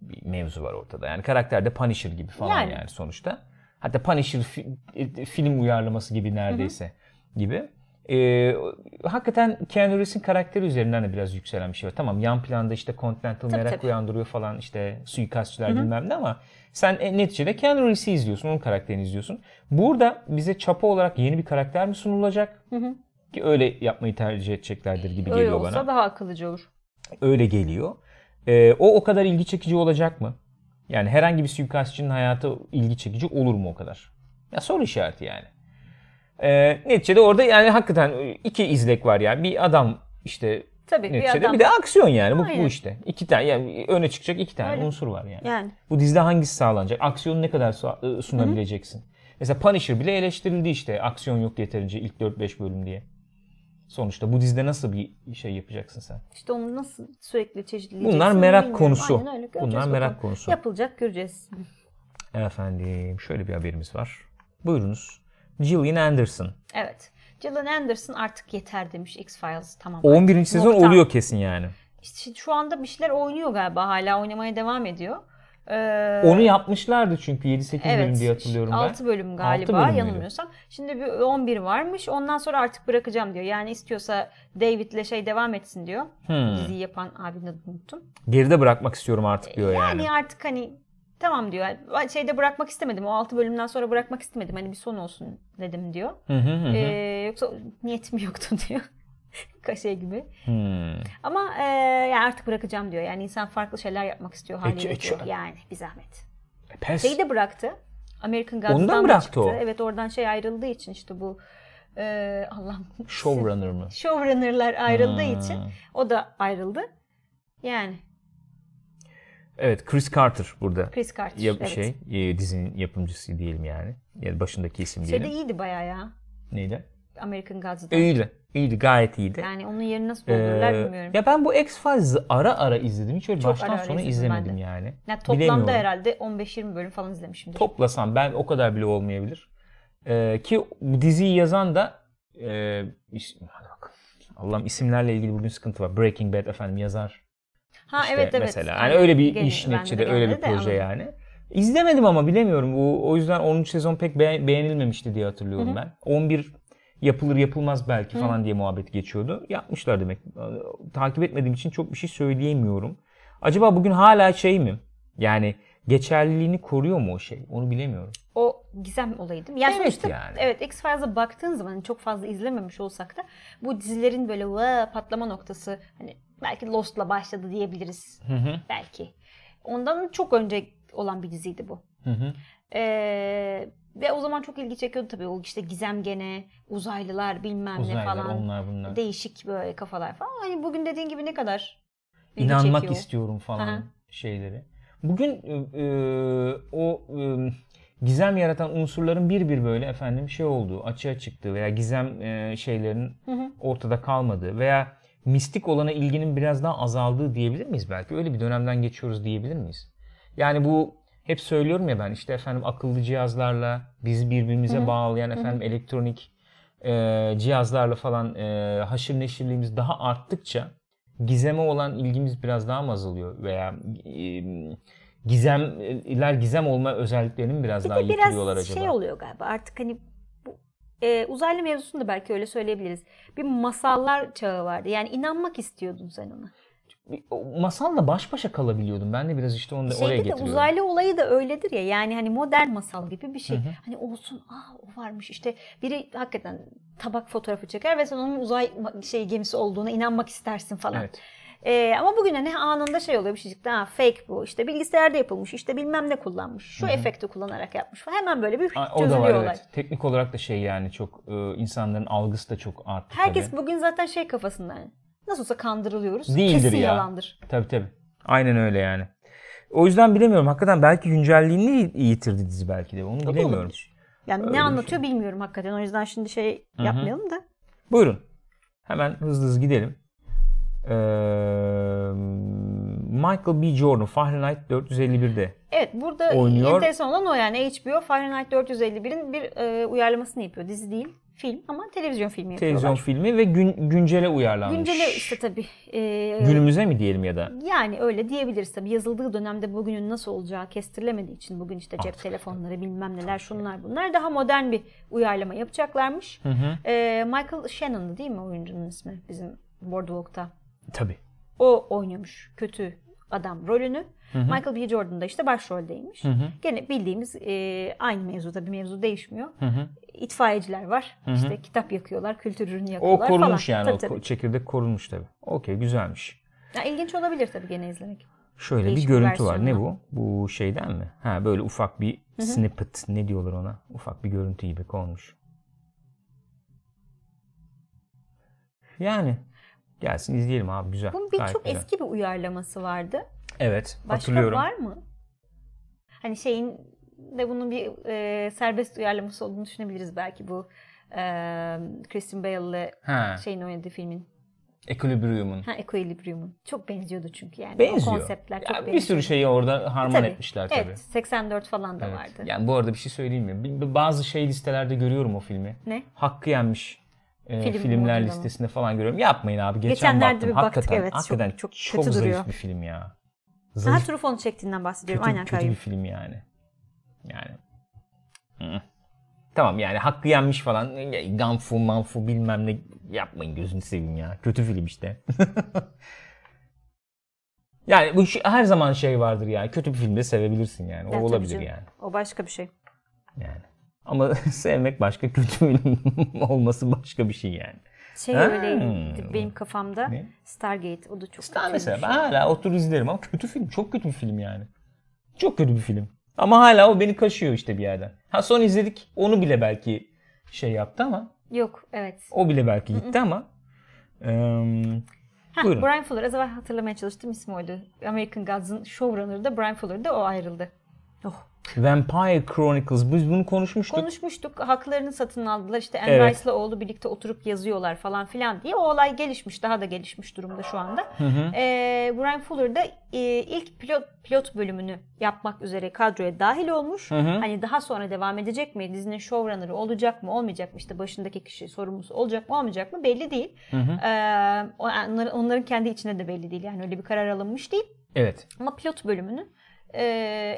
bir mevzu var ortada. Yani karakter de Punisher gibi falan Yani. yani, sonuçta. Hatta Punisher fi- e, film uyarlaması gibi neredeyse gibi. E, hakikaten Keanu Reeves'in karakteri üzerinden de biraz yükselen bir şey var. Tamam yan planda işte Continental Tabii, merak tabii. uyandırıyor falan işte suikastçılar bilmem ne ama sen e, neticede Keanu Reeves'i izliyorsun, onun karakterini izliyorsun. Burada bize çapa olarak yeni bir karakter mi sunulacak? Ki öyle yapmayı tercih edeceklerdir gibi Öyle geliyor olsa bana. daha akıllıca olur. Öyle geliyor. Ee, o o kadar ilgi çekici olacak mı? Yani herhangi bir suikastçının hayatı ilgi çekici olur mu o kadar? Ya soru işareti yani. Ee, neticede orada yani hakikaten iki izlek var yani. Bir adam işte Tabii bir neticede adam. bir de aksiyon yani bu, Aynen. bu işte. İki tane yani öne çıkacak iki tane Öyle. unsur var yani. Yani Bu dizide hangisi sağlanacak? Aksiyonu ne kadar ı, sunabileceksin? Mesela Punisher bile eleştirildi işte. Aksiyon yok yeterince ilk 4-5 bölüm diye. Sonuçta bu dizide nasıl bir şey yapacaksın sen? işte onu nasıl sürekli çeşitleyeceksin Bunlar merak bilmiyorum. konusu. Aynen öyle. Göreceğiz Bunlar merak bakalım. konusu. Yapılacak göreceğiz. Efendim şöyle bir haberimiz var. Buyurunuz. Gillian Anderson. Evet. Gillian Anderson artık yeter demiş X-Files tamam. 11. sezon Nokta. oluyor kesin yani. İşte şu anda bir şeyler oynuyor galiba hala oynamaya devam ediyor. Ee, Onu yapmışlardı çünkü 7-8 bölüm Evet. diye hatırlıyorum ben. 6 bölüm galiba bölüm müydü? yanılmıyorsam. Şimdi bir 11 varmış. Ondan sonra artık bırakacağım diyor. Yani istiyorsa David'le şey devam etsin diyor. Hmm. Diziyi yapan abinin adını unuttum. Geride bırakmak istiyorum artık diyor yani. Yani artık hani tamam diyor. Şeyde bırakmak istemedim. O 6 bölümden sonra bırakmak istemedim. Hani bir son olsun dedim diyor. Hı hı hı. Ee, yoksa niyetim [laughs] yoktu diyor. [laughs] Kaşe gibi. Hmm. Ama e, yani artık bırakacağım diyor. Yani insan farklı şeyler yapmak istiyor haliyle e, diyor. Yani bir zahmet. Pes. Şeyi de bıraktı. American Gods'tan Ondan da bıraktı çıktı. o. Evet oradan şey ayrıldığı için işte bu e, Allah'ım Showrunner mı? [laughs] showrunner'lar ayrıldığı Ha. için o da ayrıldı. Yani Evet Chris Carter burada. Chris Carter. Yap, evet. şey e, dizinin yapımcısı diyelim yani. Yani başındaki isim diyelim. iyiydi bayağı ya. Neydi? American Gods'da. İyiydi. İyiydi. Gayet iyiydi. Yani onun yerini nasıl doldururlar Ee, bilmiyorum. Ya ben bu X-Files'ı ara ara izledim. Hiç öyle Çok baştan ara ara sona izlemedim de. yani. Yani toplamda herhalde 15-20 bölüm falan izlemişimdir. Toplasam ben o kadar bile olmayabilir. Ee, ki diziyi yazan da e, bakalım. Allah'ım isimlerle ilgili bugün sıkıntı var. Breaking Bad efendim yazar. ha İşte evet evet. mesela. Yani öyle bir Gene- iş neticede öyle bir proje anladım. yani. İzlemedim ama bilemiyorum. Bu o yüzden 10. sezon pek beğen- beğenilmemişti diye hatırlıyorum ben. 11 yapılır yapılmaz belki falan diye muhabbet geçiyordu. Yapmışlar demek. Takip etmediğim için çok bir şey söyleyemiyorum. Acaba bugün hala şey mi? Yani geçerliliğini koruyor mu o şey? Onu bilemiyorum. O gizem olayı değil mi? Yani Evet sonuçta yani. evet X-Files'a baktığın zaman hani çok fazla izlememiş olsak da bu dizilerin böyle "Vaa!" patlama noktası hani belki Lost'la başladı diyebiliriz. Hı hı. Belki. Ondan çok önce olan bir diziydi bu. Hı hı. Ee, ve o zaman çok ilgi çekiyordu tabii. O işte gizem gene, uzaylılar bilmem ne Uzaylılar, falan. onlar bunlar. Değişik böyle kafalar falan. Hani bugün dediğin gibi ne kadar ilgi İnanmak çekiyor. istiyorum falan hı. şeyleri. Bugün e, e, o e, gizem yaratan unsurların bir bir böyle efendim şey olduğu, açığa çıktığı veya gizem e, şeylerin Hı hı. ortada kalmadığı veya mistik olana ilginin biraz daha azaldığı diyebilir miyiz belki? Öyle bir dönemden geçiyoruz diyebilir miyiz? Yani bu hep söylüyorum ya ben işte efendim akıllı cihazlarla bizi birbirimize bağlayan efendim elektronik e, cihazlarla falan e, haşır neşirliğimiz daha arttıkça gizeme olan ilgimiz biraz daha mı azalıyor veya e, gizemler gizem olma özelliklerini biraz Bir daha yitiriyorlar biraz acaba? şey oluyor galiba artık hani bu e, uzaylı mevzusunu da belki öyle söyleyebiliriz. Bir masallar çağı vardı. Yani inanmak istiyordun sen ona. O Masalla baş başa kalabiliyordum. Ben de biraz işte onu da oraya Şeyde de getiriyorum. uzaylı olayı da öyledir ya. Yani hani modern masal gibi bir şey. Hani olsun aa o varmış işte biri hakikaten tabak fotoğrafı çeker ve sen onun uzay şey gemisi olduğuna inanmak istersin falan. Evet. Ee, ama bugün hani anında şey oluyor bir şeycikte ha fake bu işte bilgisayarda yapılmış işte bilmem ne kullanmış şu efekti kullanarak yapmış falan hemen böyle bir A- O çözülüyor da var olay. evet. Teknik olarak da şey yani çok e, insanların algısı da çok arttı Herkes tabii. bugün zaten şey kafasında. Nasıl olsa kandırılıyoruz. Değildir Kesin ya. yalandır. Tabii tabii. Aynen öyle yani. O yüzden bilemiyorum. Hakikaten belki güncelliğini yitirdi dizi belki de. Onu da bilemiyorum. olabilir. Yani Öyle ne anlatıyor bilmiyorum hakikaten. O yüzden şimdi şey hı. yapmayalım da. Buyurun. Hemen hızlı hızlı gidelim. Ee, Michael B. Jordan Fahrenheit 451'de. Evet burada Oynuyor. enteresan olan o yani HBO Fahrenheit 451'in bir e, uyarlamasını yapıyor. Dizi değil, film ama televizyon filmi yapıyorlar. Televizyon filmi ve gün, güncele uyarlanmış. Günceli işte tabii. e, Günümüze mi diyelim ya da? Yani öyle diyebiliriz tabii. Yazıldığı dönemde bugünün nasıl olacağı kestirilemediği için bugün işte cep Artık telefonları bilmem neler şunlar bunlar daha modern bir uyarlama yapacaklarmış. Hı hı. Ee, Michael Shannon'dı değil mi oyuncunun ismi bizim Boardwalk'ta? Tabii. O oynuyormuş kötü adam rolünü. Michael B. Jordan da işte başroldeymiş. Hı hı. Gene bildiğimiz e, aynı mevzuda bir mevzu değişmiyor. Hı hı. İtfaiyeciler var. İşte kitap yakıyorlar, kültür ürünü O yakıyorlar korunmuş falan. yani. Tabii, o tabii. çekirdek korunmuş tabii. Okey güzelmiş. Ya, ilginç olabilir tabii gene izlemek. Şöyle Değişik bir görüntü var. Ne versiyonu. bu? Bu şeyden mi? Ha böyle ufak bir snippet. Ne diyorlar ona? Ufak bir görüntü gibi konmuş. Yani gelsin izleyelim abi güzel. Bunun bir Gayet çok güzel. eski bir uyarlaması vardı. Evet Başka hatırlıyorum. var mı? Hani şeyin de bunun bir e, serbest uyarlaması olduğunu düşünebiliriz belki bu e, Christian Bale'le şeyin oynadığı filmin. Equilibrium'un. Ha Equilibrium'un. Çok benziyordu çünkü yani. Benziyor. O konseptler çok Ya, bir sürü şeyi orada harman Tabii. etmişler tabii. Evet 84 falan da Evet. vardı. Yani bu arada bir şey söyleyeyim mi? Bazı şey listelerde görüyorum o filmi. Ne? Hakkı yenmiş e, Film filmler mı? listesinde falan görüyorum. Yapmayın abi. Geçen Geçenlerde baktım. bir baktık, hakikaten, evet. Çok- Hakikaten çok çok, kötü zayıf duruyor. bir film ya. Zayıf, Truffaut'un çektiğinden bahsediyorum. kötü, Aynen kötü bir Kayyum. film yani. Yani. Hı. Tamam yani hakkı yenmiş falan. Ganfu manfu bilmem ne yapmayın gözünü seveyim ya. Kötü film işte. [laughs] yani bu her zaman şey vardır yani. Kötü bir filmde sevebilirsin yani. O Ya, olabilir canım. yani. O başka bir şey. Yani. Ama [laughs] sevmek başka, kötü film [laughs] olması başka bir şey yani. Şey Ha. öyleydi benim kafamda. Ne? Stargate. O da çok Ben mesela ben hala otur izlerim ama kötü film. Çok kötü bir film yani. Çok kötü bir film. Ama hala o beni kaşıyor işte bir yerden. Ha son izledik. Onu bile belki şey yaptı ama Yok evet. o bile belki gitti ama Heh, Buyurun. Brian Fuller. Az evvel hatırlamaya çalıştım ismi oydu. American Gods'ın showrunner'ı da Brian Fuller'da o ayrıldı. Oh. Vampire Chronicles biz bunu konuşmuştuk. Konuşmuştuk. Haklarını satın aldılar. İşte Anne Evet. Rice'la oğlu birlikte oturup yazıyorlar falan filan diye. O olay gelişmiş. Daha da gelişmiş durumda şu anda. Ee, Brian Fuller da e, ilk pilot pilot bölümünü yapmak üzere kadroya dahil olmuş. Hani daha sonra devam edecek mi? Dizinin showrunner'ı olacak mı? Olmayacak mı? İşte başındaki kişi sorumlusu olacak mı? Olmayacak mı? Belli değil. Ee, onların, onların kendi içinde de belli değil. Yani öyle bir karar alınmış değil. Evet. Ama pilot bölümünü e,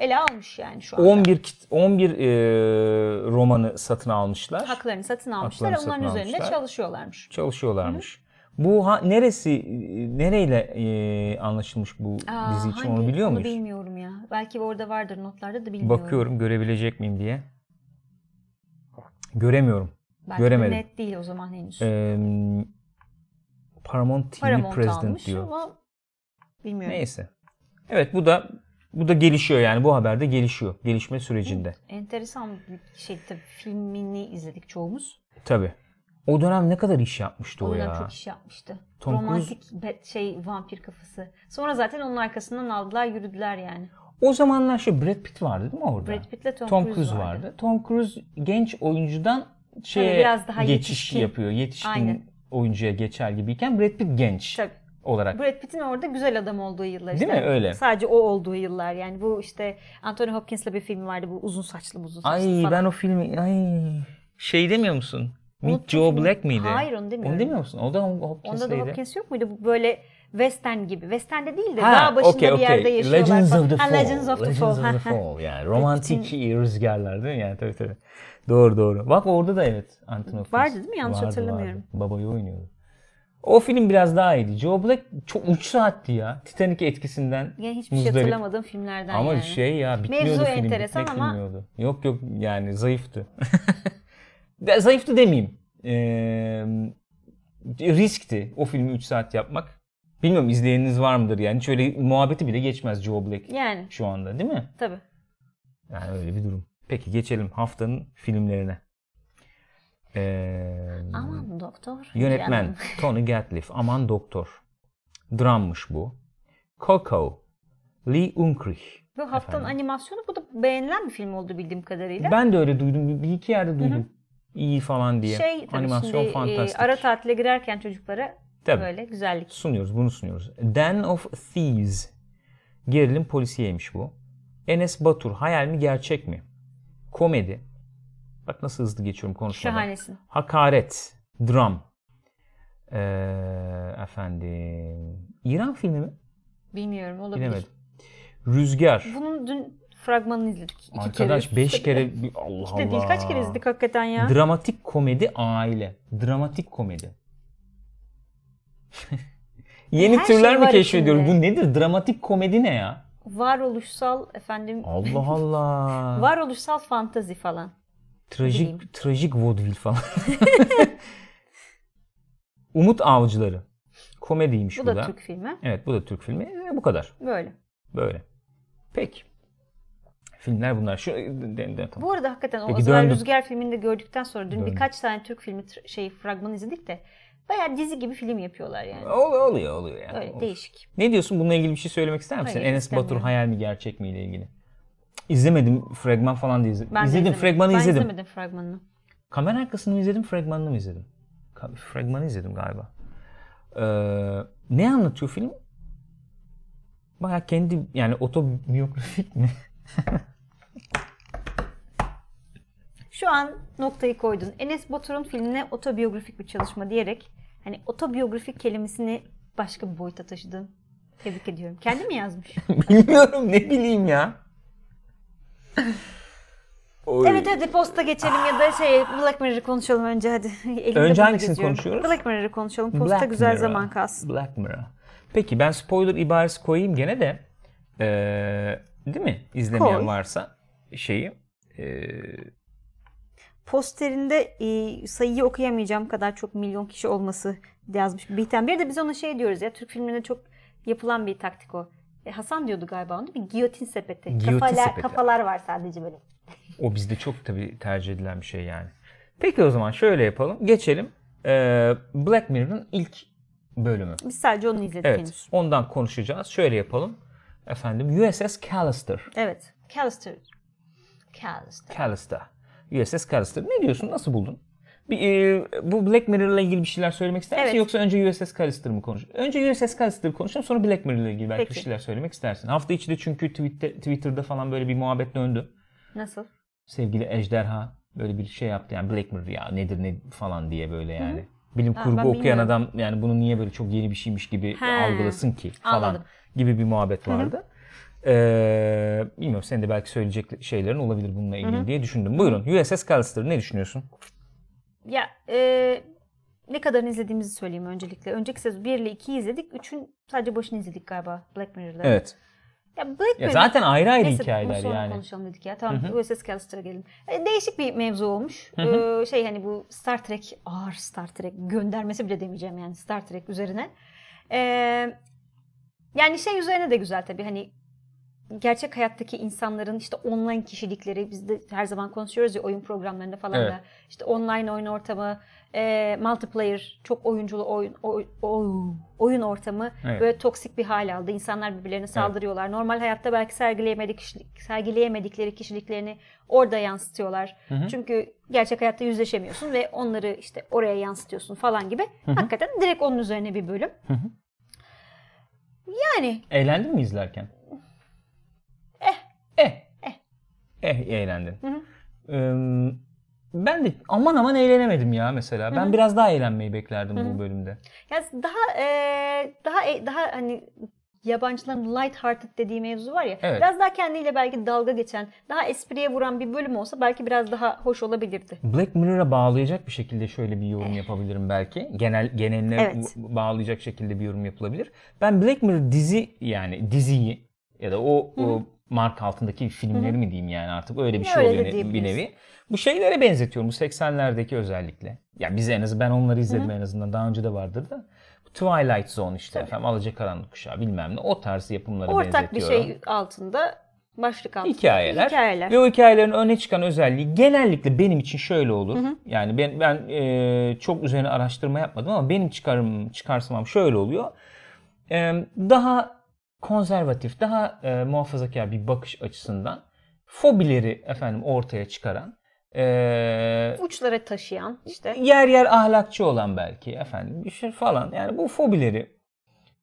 ele almış yani şu anda. 11 kit- 11 eee, romanı satın almışlar. Haklarını satın almışlar. Haklarını Onların satın üzerinde almışlar. çalışıyorlarmış. Çalışıyorlarmış. Bu ha, neresi nereyle eee, anlaşılmış bu Aa, dizi için onu biliyor muyuz? bilmiyorum ya. Belki orada vardır notlarda da bilmiyorum. Bakıyorum görebilecek miyim diye. Göremiyorum. Belki göremedim. de net değil o zaman henüz. Eee, Paramount TV Paramount President almış diyor. ama bilmiyorum. Neyse. Evet bu da bu da gelişiyor yani bu haberde gelişiyor. Gelişme sürecinde. Enteresan bir şey tabii. Filmini izledik çoğumuz. Tabii. O dönem ne kadar iş yapmıştı o, O ya. çok iş yapmıştı. Tom Romantik be- şey vampir kafası. Sonra zaten onun arkasından aldılar yürüdüler yani. O zamanlar şey Brad Pitt vardı değil mi orada? Brad Pitt'le Tom, Tom Cruise, Cruise vardı. vardı. Tom Cruise genç oyuncudan şeye biraz daha geçiş yetişkin. yapıyor. Yetişkin Aynen. oyuncuya geçer gibiyken Brad Pitt genç Tabii. Olarak. Brad Pitt'in orada güzel adam olduğu yıllar Değil işte. mi? Öyle. Sadece o olduğu yıllar yani. Bu işte Anthony Hopkins'le bir film vardı bu uzun saçlı uzun saçlı Ay falan. ben o filmi ay şey demiyor musun? Meet Joe filmi. Black miydi? Hayır, onu demiyorum. Onu demiyor musun? O da Onda da. Hopkins yok muydu? Bu böyle western gibi. Western'de değil de Ha, dağ başında okey, bir yerde yaşıyorlar Legends of the Ha, Fall. Legends of the Legends Fall. of the Ha, ha. Fall. Yani romantik rüzgarlar değil mi? Yani tabii tabii. Doğru doğru. Bak orada da evet Anthony Hopkins. Vardı değil mi? Yanlış Vardı, hatırlamıyorum. vardı. Babayı oynuyordu. O film biraz daha iyiydi. Joe Black çok 3 saatti ya. Titanic etkisinden Yani hiçbir şey muzdarip. hatırlamadığım filmlerden Ama yani. şey ya bitmiyordu Mevzu film. enteresan bitmek ama- bilmiyordu. Yok yok yani zayıftı. [laughs] De, zayıftı demeyeyim. Ee, riskti o filmi 3 saat yapmak. Bilmiyorum izleyeniniz var mıdır yani. Hiç öyle muhabbeti bile geçmez Joe Black Yani şu anda değil mi? tabii. Yani öyle bir durum. Peki geçelim haftanın filmlerine. Ee, Aman doktor. yönetmen canım. [laughs] Tony Gatliff. Aman Doktor. Drammış bu. Coco. Lee Unkrich. Bu haftanın Efendim? animasyonu bu da beğenilen bir film oldu bildiğim kadarıyla. Ben de öyle duydum. Bir iki yerde duydum. İyi falan diye. şey Animasyon şimdi e, fantastik. ara tatile girerken çocuklara Tabii. böyle güzellik. Sunuyoruz, bunu sunuyoruz. Den of Thieves. Gerilim polisiyeymiş bu. Enes Batur, hayal mi gerçek mi? Komedi. Bak nasıl hızlı geçiyorum konuşmadan. Şahanesin. Hakaret, dram. Ee, efendim, İran filmi mi? Bilmiyorum olabilir. Bilemedim. Rüzgar. Bunun dün fragmanını izledik. İki Arkadaş kere. 5 kere Allah Allah. değil kaç kere izledik hakikaten ya. Dramatik komedi aile. Dramatik komedi. [laughs] Yeni Her türler şey mi keşfediyoruz? Bu nedir? Dramatik komedi ne ya? Varoluşsal efendim Allah Allah. [laughs] varoluşsal fantazi falan. Trajik bileyim. trajik vaudeville falan. [laughs] Umut Avcıları. Komediymiş bu, Bu da Türk filmi. Evet bu da Türk filmi. Ve bu kadar. Böyle. Böyle. Peki. Filmler bunlar. Şu de, de, tamam. Bu arada hakikaten o Peki, Azrail. Rüzgar filmini de gördükten sonra dün Döndüm. birkaç tane Türk filmi şey fragmanı izledik de bayağı dizi gibi film yapıyorlar yani. Oluyor oluyor oluyor yani. Öyle Olur. değişik. Ne diyorsun? Bununla ilgili bir şey söylemek ister misin? Hayır, Enes Batur hayal mi gerçek mi ile ilgili. İzlemedim. Fragman falan da izledim. Ben de izledim. izlemedim. Fragmanı ben izledim. izlemedim fragmanını. Kamera arkasını mı izledim, fragmanını mı izledim? Fragmanı izledim galiba. Ee, ne anlatıyor film? Baya kendi yani otobiyografik mi? [laughs] Şu an noktayı koydun. Enes Batur'un filmine otobiyografik bir çalışma diyerek hani otobiyografik kelimesini başka bir boyuta taşıdın. Tebrik ediyorum. Kendi mi yazmış? [laughs] Bilmiyorum ne bileyim ya. Oy. evet hadi posta geçelim ya da şey Black Mirror'ı konuşalım önce hadi. [laughs] Elimde Önce hangisini geziyorum. konuşuyoruz? Black Mirror'ı konuşalım. Posta Black güzel Mirror. zaman kalsın. Black Mirror. Peki ben spoiler ibaresi koyayım gene de. Ee, değil mi? İzlemeyen Koy. varsa şeyi. ee, Posterinde e, sayıyı okuyamayacağım kadar çok milyon kişi olması yazmış Bihten. Bir de biz ona şey diyoruz ya Türk filmlerinde çok yapılan bir taktik o. E, Hasan diyordu galiba onu mi? Giyotin sepeti. Giyotin Kafalar, sepeti. kafalar var sadece böyle. O bizde çok tabii tercih edilen bir şey yani. Peki o zaman şöyle yapalım. Geçelim. Ee, Black Mirror'ın ilk bölümü. Biz sadece onu izledik Evet. henüz. Ondan konuşacağız. Şöyle yapalım. Efendim USS Callister. Evet. Callister. Callister. Callister. USS Callister. Ne diyorsun? Nasıl buldun? E, bu Black Mirror'la ilgili bir şeyler söylemek ister misin? Evet. Yoksa önce USS Callister mı konuş? Önce USS Callister'ı konuşalım sonra Black Mirror'la ilgili belki Peki. bir şeyler söylemek istersin. Hafta içi de çünkü Twitter, Twitter'da falan böyle bir muhabbet döndü. Nasıl? sevgili Ejderha böyle bir şey yaptı yani Black Mirror ya nedir ne falan diye böyle yani. Bilim Ha, kurgu ben okuyan bilmiyorum. adam yani bunu niye böyle çok yeni bir şeymiş gibi He, algılasın ki falan anladım. gibi bir muhabbet vardı. Ee, bilmiyorum senin de belki söyleyecek şeylerin olabilir bununla ilgili diye düşündüm. Buyurun USS Callister ne düşünüyorsun? Ya e, ne kadarını izlediğimizi söyleyeyim öncelikle. Önceki sezon 1 ile 2'yi izledik. 3'ün sadece başını izledik galiba Black Mirror'da. Evet. Ya Black Ya Mirror- zaten ayrı ayrı Neyse, hikayeler sonra yani. konuşalım dedik ya. Tamam USS Callister'a gelelim. E, değişik bir mevzu olmuş. Ee, şey hani bu Star Trek, ağır Star Trek göndermesi bile demeyeceğim yani Star Trek üzerine. Ee, yani şey üzerine de güzel tabii hani gerçek hayattaki insanların işte online kişilikleri biz de her zaman konuşuyoruz ya oyun programlarında falan Evet. da işte online oyun ortamı, e, multiplayer, çok oyunculu oyun oy- oy- oyun ortamı Evet. böyle toksik bir hal aldı. İnsanlar birbirlerine saldırıyorlar. Normal hayatta belki sergileyemedik kişilik, sergileyemedikleri kişiliklerini orada yansıtıyorlar. Çünkü gerçek hayatta yüzleşemiyorsun ve onları işte oraya yansıtıyorsun falan gibi. Hakikaten direkt onun üzerine bir bölüm. Yani Eğlendin mi izlerken? Eh. Eh. Eh. Eh eğlendin. Hı hı. Ee, ben de aman aman eğlenemedim ya mesela. Ben biraz daha eğlenmeyi beklerdim bu bölümde. Ya daha e, daha daha hani yabancıların light hearted dediği mevzu var ya. Evet. Biraz daha kendiyle belki dalga geçen, daha espriye vuran bir bölüm olsa belki biraz daha hoş olabilirdi. Black Mirror'a bağlayacak bir şekilde şöyle bir yorum yapabilirim belki. Genel geneline Eh. Evet. bağlayacak şekilde bir yorum yapılabilir. Ben Black Mirror dizi yani diziyi ya da o, o marka altındaki filmleri mi diyeyim yani artık öyle bir şey Öyle oluyor bir nevi. Bu şeylere benzetiyorum bu 80'lerdeki özellikle. Ya biz en azından ben onları izledim en azından daha önce de vardır da. Twilight Zone işte efendim Alacakaranlık Kuşağı bilmem ne o tarz yapımlara Ortak bir benzetiyorum. şey altında başlık altında hikayeler. hikayeler. Ve o hikayelerin öne çıkan özelliği genellikle benim için şöyle olur. Yani ben ben e, çok üzerine araştırma yapmadım ama benim çıkarım çıkarsımam şöyle oluyor. E, daha konservatif, daha e, muhafazakar bir bakış açısından fobileri efendim ortaya çıkaran e, Uçlara taşıyan işte. yer yer ahlakçı olan belki efendim bir şey falan yani bu fobileri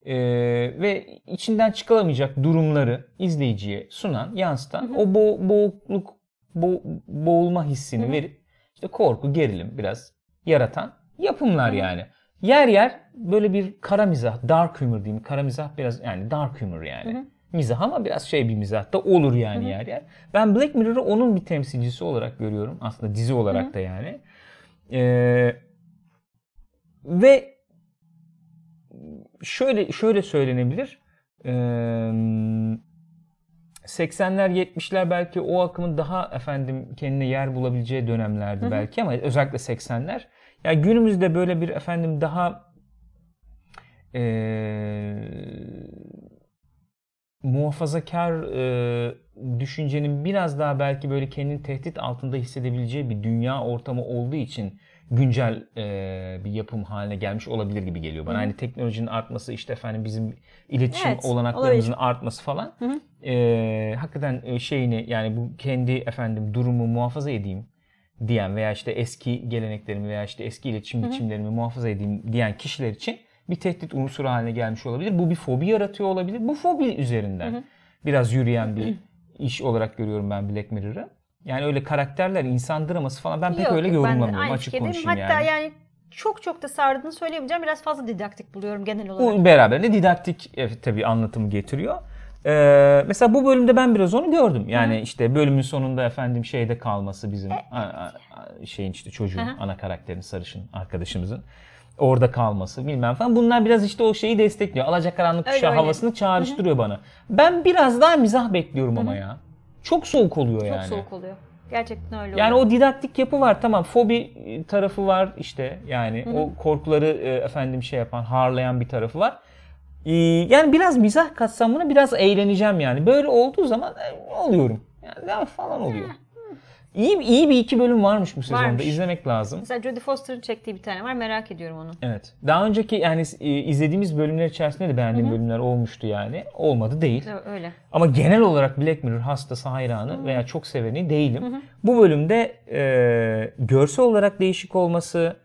e, ve içinden çıkılamayacak durumları izleyiciye sunan, yansıtan o bo boğukluk, bo boğulma hissini verip işte korku, gerilim biraz yaratan yapımlar yani. Yer yer böyle bir kara mizah, dark humor diyeyim. Kara mizah biraz yani dark humor yani. Mizah ama biraz şey bir mizah da olur yani yer yer. Ben Black Mirror'ı onun bir temsilcisi olarak görüyorum. Aslında dizi olarak da yani. Ee, ve şöyle şöyle söylenebilir. Ee, 80'ler 70'ler belki o akımın daha efendim kendine yer bulabileceği dönemlerdi belki ama özellikle 80'ler. Ya günümüzde böyle bir efendim daha ee, muhafazakar e, düşüncenin biraz daha belki böyle kendini tehdit altında hissedebileceği bir dünya ortamı olduğu için güncel e, bir yapım haline gelmiş olabilir gibi geliyor bana. Hani teknolojinin artması işte efendim bizim iletişim Evet, olanaklarımızın artması falan e, hakikaten e, şeyini yani bu kendi efendim durumu muhafaza edeyim diyen veya işte eski geleneklerimi veya işte eski iletişim biçimlerimi muhafaza edeyim diyen kişiler için bir tehdit unsuru haline gelmiş olabilir. Bu bir fobi yaratıyor olabilir. Bu fobi üzerinden biraz yürüyen bir [clears throat] iş olarak görüyorum ben Black Mirror'ı. Yani öyle karakterler, insan draması falan ben pek Yok, öyle yorumlamıyorum açık fikirdeyim. konuşayım Hatta yani. yani. çok çok da sardığını söyleyemeyeceğim. Biraz fazla didaktik buluyorum genel olarak. Bu beraberinde didaktik e, tabii anlatımı getiriyor. Ee, mesela bu bölümde ben biraz onu gördüm. Yani işte bölümün sonunda efendim şeyde kalması bizim a- a- a- şeyin işte çocuğun Hı hı. ana karakterin sarışın arkadaşımızın orada kalması bilmem falan. Bunlar biraz işte o şeyi destekliyor. Alacakaranlık Öyle, kuşağı öyle. havasını çağrıştırıyor bana. Ben biraz daha mizah bekliyorum ama ya. Çok soğuk oluyor Çok yani. soğuk oluyor. Gerçekten öyle Yani oluyor. o didaktik yapı var tamam fobi tarafı var işte yani o korkuları e, efendim şey yapan harlayan bir tarafı var. Ee, yani biraz mizah katsam buna biraz eğleneceğim yani. Böyle olduğu zaman e, oluyorum. Yani falan oluyor. İyi, iyi bir iki bölüm varmış bu sezonda. Varmış. İzlemek lazım. Mesela Jodie Foster'ın çektiği bir tane var. Merak ediyorum onu. Evet. Daha önceki yani e, izlediğimiz bölümler içerisinde de beğendiğim bölümler olmuştu yani. Olmadı değil. Öyle. Ama genel olarak Black Mirror hastası hayranı veya çok seveni değilim. Bu bölümde e, görsel olarak değişik olması,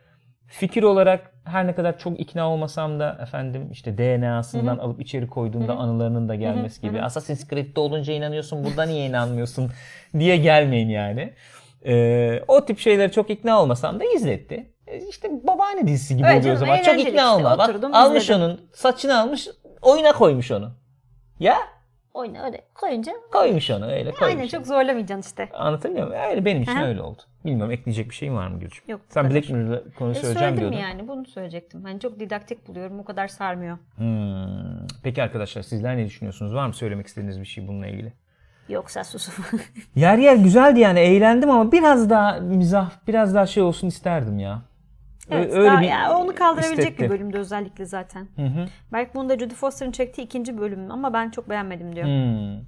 fikir olarak her ne kadar çok ikna olmasam da efendim işte DNA'sından alıp içeri koyduğunda anılarının da gelmesi gibi. Assassin's Creed'de olunca inanıyorsun, burada niye inanmıyorsun [laughs] diye gelmeyin yani. E, o tip şeylere çok ikna olmasam da izletti. E, işte babaanne dizisi gibi Evet oluyor o zaman. Çok ikna işte. olma. Bak almış izledim. onun saçını almış oyuna koymuş onu. Ya Oyna öyle koyunca. koymuş onu öyle koymuş. Aynen çok zorlamayacaksın işte. Anlatabiliyor muyum? Öyle benim için Aha. öyle oldu. Bilmiyorum ekleyecek bir şeyin var mı Gülcüm? Yok, Sen. Black Mirror'la konu E, söyleyeceğim diyordun. yani bunu söyleyecektim. Hani çok didaktik buluyorum. O kadar sarmıyor. Hmm. Peki arkadaşlar sizler ne düşünüyorsunuz? Var mı söylemek istediğiniz bir şey bununla ilgili? Yoksa susun. Yer yer güzeldi yani eğlendim ama biraz daha mizah, biraz daha şey olsun isterdim ya. Evet, daha, ya, onu kaldırabilecek istetti. bir bölümde özellikle zaten. Hı hı. Belki bunu da Jodie Foster'ın çektiği ikinci bölüm ama ben çok beğenmedim diyor. Hmm.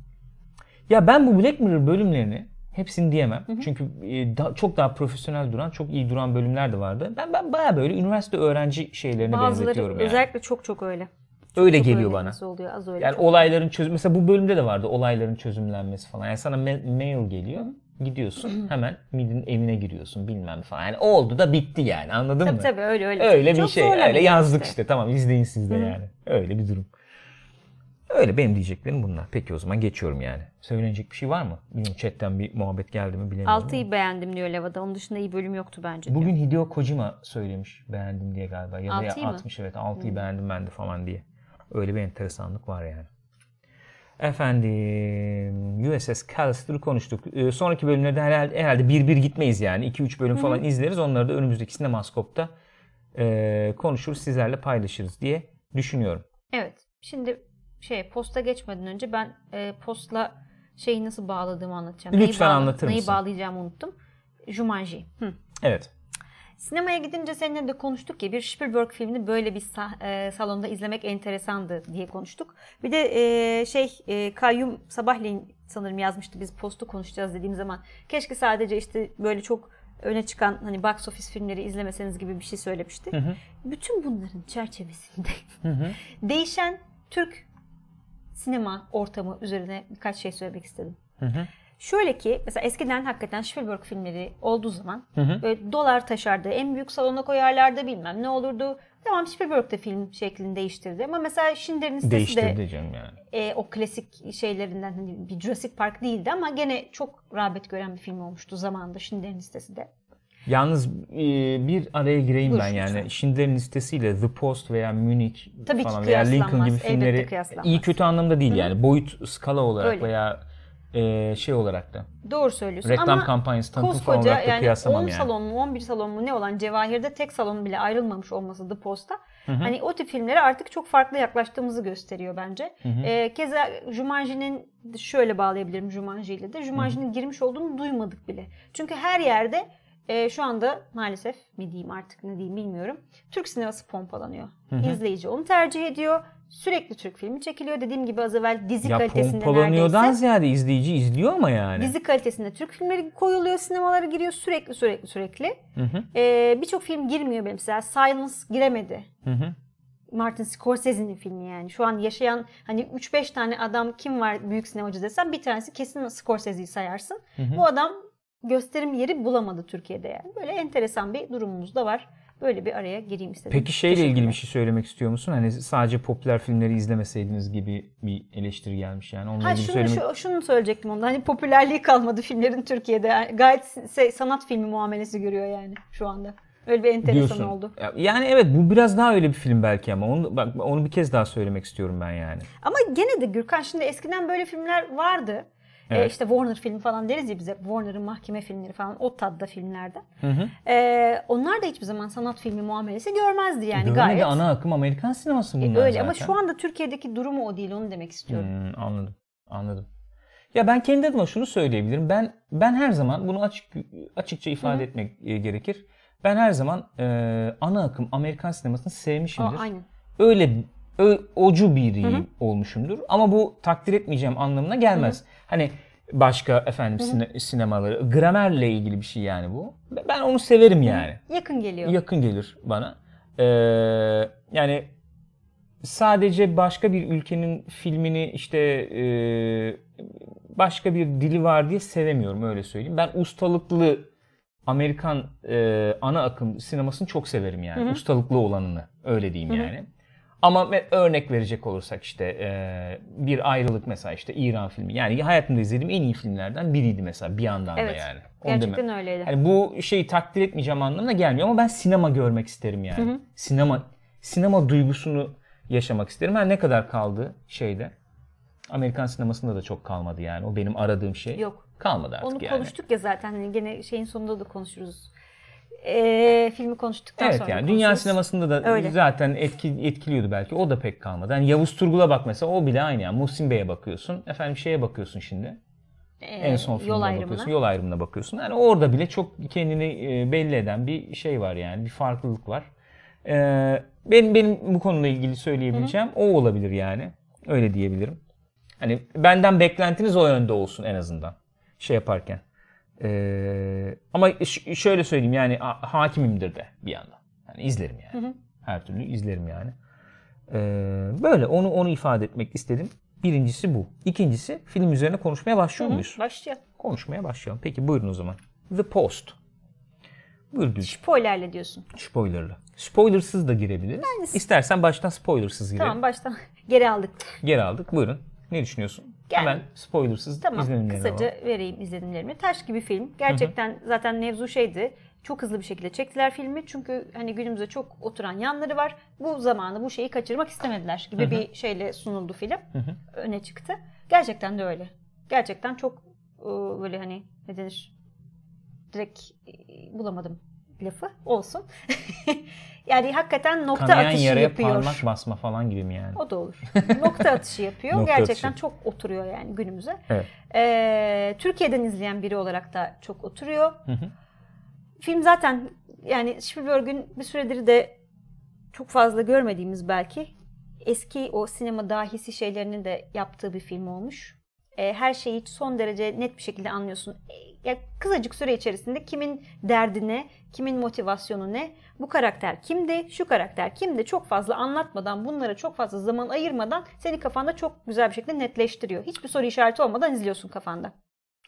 Ya ben bu Black Mirror bölümlerini hepsini diyemem. Çünkü e, da- çok daha profesyonel duran, çok iyi duran bölümler de vardı. Ben ben baya böyle üniversite öğrenci şeylerine Bazıları benzetiyorum yani. özellikle çok çok öyle. Öyle Çok geliyor öyle bana. oluyor az öyle. Yani çok. olayların çözüm mesela bu bölümde de vardı olayların çözümlenmesi falan. Yani sana ma- mail geliyor. Gidiyorsun [clears throat] hemen midin evine giriyorsun bilmem falan. Yani oldu da bitti yani anladın Tabii mı? tabii öyle öyle. Öyle bir Çok şey. Öyle yazdık işte. Tamam izleyin siz de yani. Öyle bir durum. Öyle benim diyeceklerim bunlar. Peki o zaman geçiyorum yani. Söylenecek bir şey var mı? Bilmiyorum chatten bir muhabbet geldi mi bilemiyorum. Altıyı beğendim diyor Leva'da. Onun dışında iyi bölüm yoktu bence diyor. Bugün Hideo Kojima söylemiş beğendim diye galiba. Ya da Altıyı mı? atmış evet 6'yı beğendim ben de falan diye. Öyle bir enteresanlık var yani. Efendim USS Callister'ı konuştuk. Ee, sonraki bölümlerde herhalde, herhalde bir bir gitmeyiz yani. 2-3 bölüm falan izleriz. Onları da önümüzdeki Sinemaskop'ta e, konuşur sizlerle paylaşırız diye düşünüyorum. Evet. Şimdi şey posta geçmeden önce ben e, postla şeyi nasıl bağladığımı anlatacağım. Lütfen bağla- anlatır Neyi mısın? bağlayacağımı unuttum. Jumanji. Hı. Evet. Sinemaya gidince seninle de konuştuk ya bir Spielberg filmini böyle bir sah- e, salonda izlemek enteresandı diye konuştuk. Bir de e, şey e, Kayyum sabahleyin sanırım yazmıştı biz postu konuşacağız dediğim zaman. Keşke sadece işte böyle çok öne çıkan hani box office filmleri izlemeseniz gibi bir şey söylemişti. Bütün bunların çerçevesinde [laughs] değişen Türk sinema ortamı üzerine birkaç şey söylemek istedim. Hı hı. Şöyle ki mesela eskiden hakikaten Spielberg filmleri olduğu zaman Hı hı. böyle dolar taşardı. En büyük salona koyarlardı bilmem ne olurdu. Tamam Spielberg de film şeklini değiştirdi ama mesela Schindler'in listesi de Değiştirdi canım yani. e, o klasik şeylerinden hani bir Jurassic Park değildi ama gene çok rağbet gören bir film olmuştu zamanında Schindler'in listesi de. Yalnız e, bir araya gireyim Buyur, ben yani. lütfen. Schindler'in listesiyle The Post veya Munich Tabii falan veya Lincoln gibi filmleri iyi kötü anlamda değil yani. Boyut skala olarak Öyle. veya e, şey olarak da. Doğru söylüyorsun Reklam ama kampanyası tanıtım falan olarak da yani 10 kıyaslamam yani. salon mu 11 salon mu ne olan Cevahir'de tek salon bile ayrılmamış olması The Post'ta. Hani o tip filmlere artık çok farklı yaklaştığımızı gösteriyor bence. Ee, keza Jumanji'nin şöyle bağlayabilirim Jumanji ile de. Jumanji'nin girmiş olduğunu duymadık bile. Çünkü her yerde e, şu anda maalesef mi diyeyim artık ne diyeyim bilmiyorum. Türk sineması pompalanıyor. İzleyici onu tercih ediyor. Sürekli Türk filmi çekiliyor. Dediğim gibi az evvel dizi Ya kalitesinde pompalanıyordan neredeyse. ziyade izleyici izliyor ama yani. Dizi kalitesinde Türk filmleri koyuluyor, sinemalara giriyor sürekli sürekli sürekli. Hı hı. Ee, Birçok film girmiyor benim mesela. Silence giremedi. Hı hı. Martin Scorsese'nin filmi yani. Şu an yaşayan hani 3-5 tane adam kim var büyük sinemacı desem bir tanesi kesin Scorsese'yi sayarsın. Bu adam gösterim yeri bulamadı Türkiye'de yani. Böyle enteresan bir durumumuz da var. Böyle bir araya gireyim istedim. Peki şeyle ilgili bir şey söylemek istiyor musun? Hani sadece popüler filmleri izlemeseydiniz gibi bir eleştiri gelmiş yani. Onunla Ha ilgili şunu, söylemek... şu, şunu söyleyecektim onda. Hani popülerliği kalmadı filmlerin Türkiye'de. Yani gayet se- sanat filmi muamelesi görüyor yani şu anda. Öyle bir enteresan diyorsun. oldu. Ya- Yani evet bu biraz daha öyle bir film belki ama onu bak onu bir kez daha söylemek istiyorum ben yani. Ama gene de Gürkan şimdi eskiden böyle filmler vardı. Ee, Evet. işte Warner filmi falan deriz ya bize. Warner'ın mahkeme filmleri falan o tadda filmlerden. Hı hı. Ee, onlar da hiçbir zaman sanat filmi muamelesi görmezdi yani Görmedi gayet. ana akım Amerikan sineması E, bunlar öyle zaten. ama şu anda Türkiye'deki durumu o değil onu demek istiyorum. Hmm, anladım. Anladım. Ya ben kendi adıma şunu söyleyebilirim. Ben ben her zaman bunu açık açıkça ifade etmek e, gerekir. Ben her zaman e, ana akım Amerikan sinemasını Aa, sevmişimdir. aynen. öyle ö, ocu biri olmuşumdur. Ama bu takdir etmeyeceğim anlamına gelmez. Hani başka efendim sine- sinemaları, gramerle ilgili bir şey yani bu. Ben onu severim yani. Yakın geliyor. Yakın gelir bana. Ee, yani sadece başka bir ülkenin filmini işte e, başka bir dili var diye sevemiyorum öyle söyleyeyim. Ben ustalıklı Amerikan e, ana akım sinemasını çok severim yani. Ustalıklı olanını öyle diyeyim yani. Ama örnek verecek olursak işte e, bir ayrılık mesela işte İran filmi. Yani hayatımda izlediğim en iyi filmlerden biriydi mesela bir yandan Evet. da yani. Onu Gerçekten demek- öyleydi. yani bu şeyi takdir etmeyeceğim anlamına gelmiyor ama ben sinema görmek isterim yani. Sinema sinema duygusunu yaşamak isterim. Her ne kadar kaldı şeyde. Amerikan sinemasında da çok kalmadı yani. O benim aradığım şey. Yok. Kalmadı artık Onu yani. konuştuk ya zaten hani gene şeyin sonunda da konuşuruz. Ee, filmi konuştuktan Evet sonra yani da dünya konuşuruz. sinemasında da Öyle. zaten etki, etkiliyordu belki. O da pek kalmadı. Yani Yavuz Turgul'a bak mesela o bile aynı yani. Muhsin Bey'e bakıyorsun. Efendim şeye bakıyorsun şimdi. Ee, en son filmine yol bakıyorsun. Yol ayrımına bakıyorsun. Yani orada bile çok kendini e, belli eden bir şey var yani. Bir farklılık var. Ee, benim benim bu konuyla ilgili söyleyebileceğim o olabilir yani. Öyle diyebilirim. Hani benden beklentiniz o yönde olsun en azından. Şey yaparken. Ee, ama ş- şöyle söyleyeyim yani ha- hakimimdir de bir yandan. Yani izlerim yani. Her türlü izlerim yani. Ee, böyle onu onu ifade etmek istedim. Birincisi bu. İkincisi film üzerine konuşmaya başlıyor muyuz? Başlayalım. Konuşmaya başlayalım. Peki buyurun o zaman. The Post. Buyur Gülçin. Spoilerle diyorsun. Spoilerlı. Spoilersız da girebiliriz. İstersen baştan spoilersız girelim. Tamam baştan [laughs] geri aldık. Geri aldık. Buyurun. Ne düşünüyorsun? Gel. Hemen spoilersız Tamam izlenimlerine kısaca alalım. vereyim izlenimlerimi. Taş gibi film. Gerçekten zaten mevzu şeydi. Çok hızlı bir şekilde çektiler filmi. Çünkü hani günümüze çok oturan yanları var. Bu zamanı bu şeyi kaçırmak istemediler gibi bir şeyle sunuldu film. Öne çıktı. Gerçekten de öyle. Gerçekten çok e, böyle hani ne denir? Direkt e, bulamadım lafı. Olsun. [laughs] yani hakikaten nokta Kanayan atışı yaraya yapıyor. parmak basma falan gibi mi yani? O da olur. [laughs] Nokta atışı yapıyor. Nokta Gerçekten atışı. çok oturuyor yani günümüze. Evet. Ee, Türkiye'den izleyen biri olarak da çok oturuyor. hı. Film zaten yani Spielberg'ün bir süredir de çok fazla görmediğimiz belki eski o sinema dahisi şeylerini de yaptığı bir film olmuş. E, her şeyi son derece net bir şekilde anlıyorsun. E, ya kısacık süre içerisinde kimin derdi ne, kimin motivasyonu ne, bu karakter kimdi, şu karakter kimdi çok fazla anlatmadan, bunlara çok fazla zaman ayırmadan seni kafanda çok güzel bir şekilde netleştiriyor. Hiçbir soru işareti olmadan izliyorsun kafanda.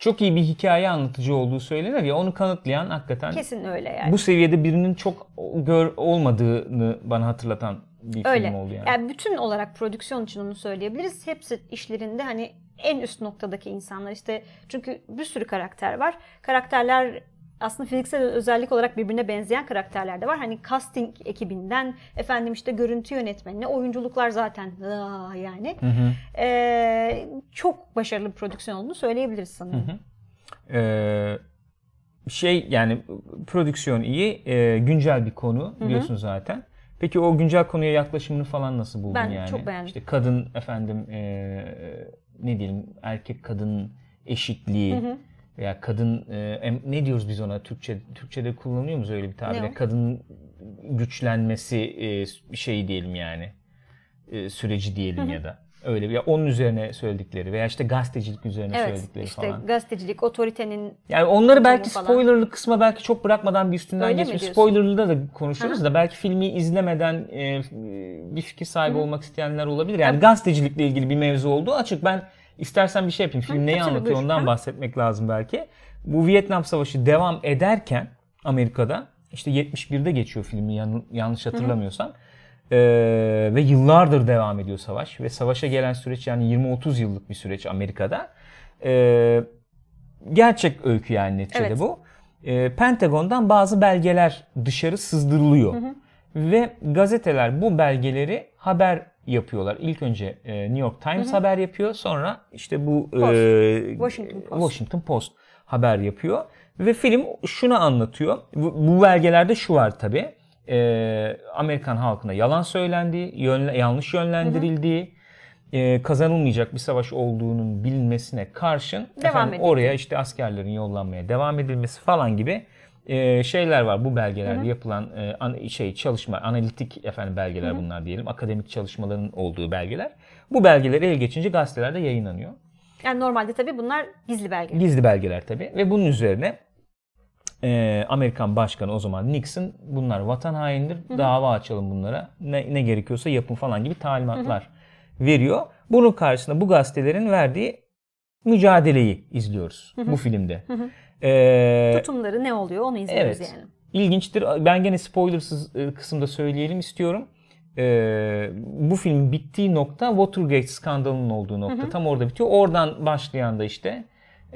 Çok iyi bir hikaye anlatıcı olduğu söylenir ya onu kanıtlayan hakikaten Kesin öyle yani. bu seviyede birinin çok gör olmadığını bana hatırlatan bir Öyle. film oldu yani. Yani bütün olarak prodüksiyon için onu söyleyebiliriz. Hepsi işlerinde hani en üst noktadaki insanlar işte çünkü bir sürü karakter var. Karakterler aslında fiziksel özellik olarak birbirine benzeyen karakterler de var. Hani casting ekibinden efendim işte görüntü yönetmenine oyunculuklar zaten aa, yani. Hı hı. Ee, çok başarılı bir prodüksiyon olduğunu söyleyebiliriz sanırım. Hı hı. Ee, şey yani prodüksiyon iyi, e, güncel bir konu biliyorsun zaten. Peki o güncel konuya yaklaşımını falan nasıl buldun Ben yani? çok beğendim. İşte kadın efendim e, ne diyelim erkek kadın eşitliği Hı hı. Veya kadın e, ne diyoruz biz ona Türkçe Türkçede kullanıyor muyuz öyle bir o? Kadın güçlenmesi e, şey diyelim yani e, süreci diyelim ya da öyle bir ya onun üzerine söyledikleri veya işte gazetecilik üzerine Evet söyledikleri işte falan. gazetecilik, otoritenin Yani onları belki falan. spoilerlı kısma belki çok bırakmadan bir üstünden Öyle mi geçmiş. Spoilerlı da konuşuruz da belki filmi izlemeden e, bir fikir sahibi olmak isteyenler olabilir. Yani gazetecilikle ilgili bir mevzu olduğu açık. Ben istersen bir şey yapayım. Film neyi tabii, anlatıyor buyur. ondan Hı. bahsetmek lazım belki. Bu Vietnam Savaşı devam ederken Amerika'da işte 71'de geçiyor filmi yan- yanlış hatırlamıyorsam. Ee, ve yıllardır devam ediyor savaş ve savaşa gelen süreç yani 20-30 yıllık bir süreç Amerika'da. Ee, gerçek öykü yani neticede Evet. bu. Ee, Pentagon'dan bazı belgeler dışarı sızdırılıyor. Ve gazeteler bu belgeleri haber yapıyorlar. İlk önce e, New York Times haber yapıyor. Sonra işte bu Post. e, Washington Post. Washington Post haber yapıyor. Ve film şunu anlatıyor. Bu, bu belgelerde şu var tabi. Amerikan halkına yalan söylendiği, yönle- yanlış yönlendirildiği, e, kazanılmayacak bir savaş olduğunun bilinmesine karşın Devam efendim, edildi. oraya işte askerlerin yollanmaya devam edilmesi falan gibi e, şeyler var bu belgelerde yapılan e, an- şey çalışma analitik efendim belgeler bunlar diyelim akademik çalışmaların olduğu belgeler. Bu belgeler el geçince gazetelerde yayınlanıyor. Yani normalde tabii bunlar gizli belge. gizli belgeler tabi ve bunun üzerine e, Amerikan Başkanı o zaman Nixon bunlar vatan hainidir dava açalım bunlara ne, ne gerekiyorsa yapın falan gibi talimatlar veriyor. Bunun karşısında bu gazetelerin verdiği mücadeleyi izliyoruz bu filmde. E, Tutumları ne oluyor onu izliyoruz Evet. yani. İlginçtir. Ben gene spoilersız e, kısımda söyleyelim istiyorum. Ee, bu filmin bittiği nokta Watergate skandalının olduğu nokta. Tam orada bitiyor. Oradan başlayan da işte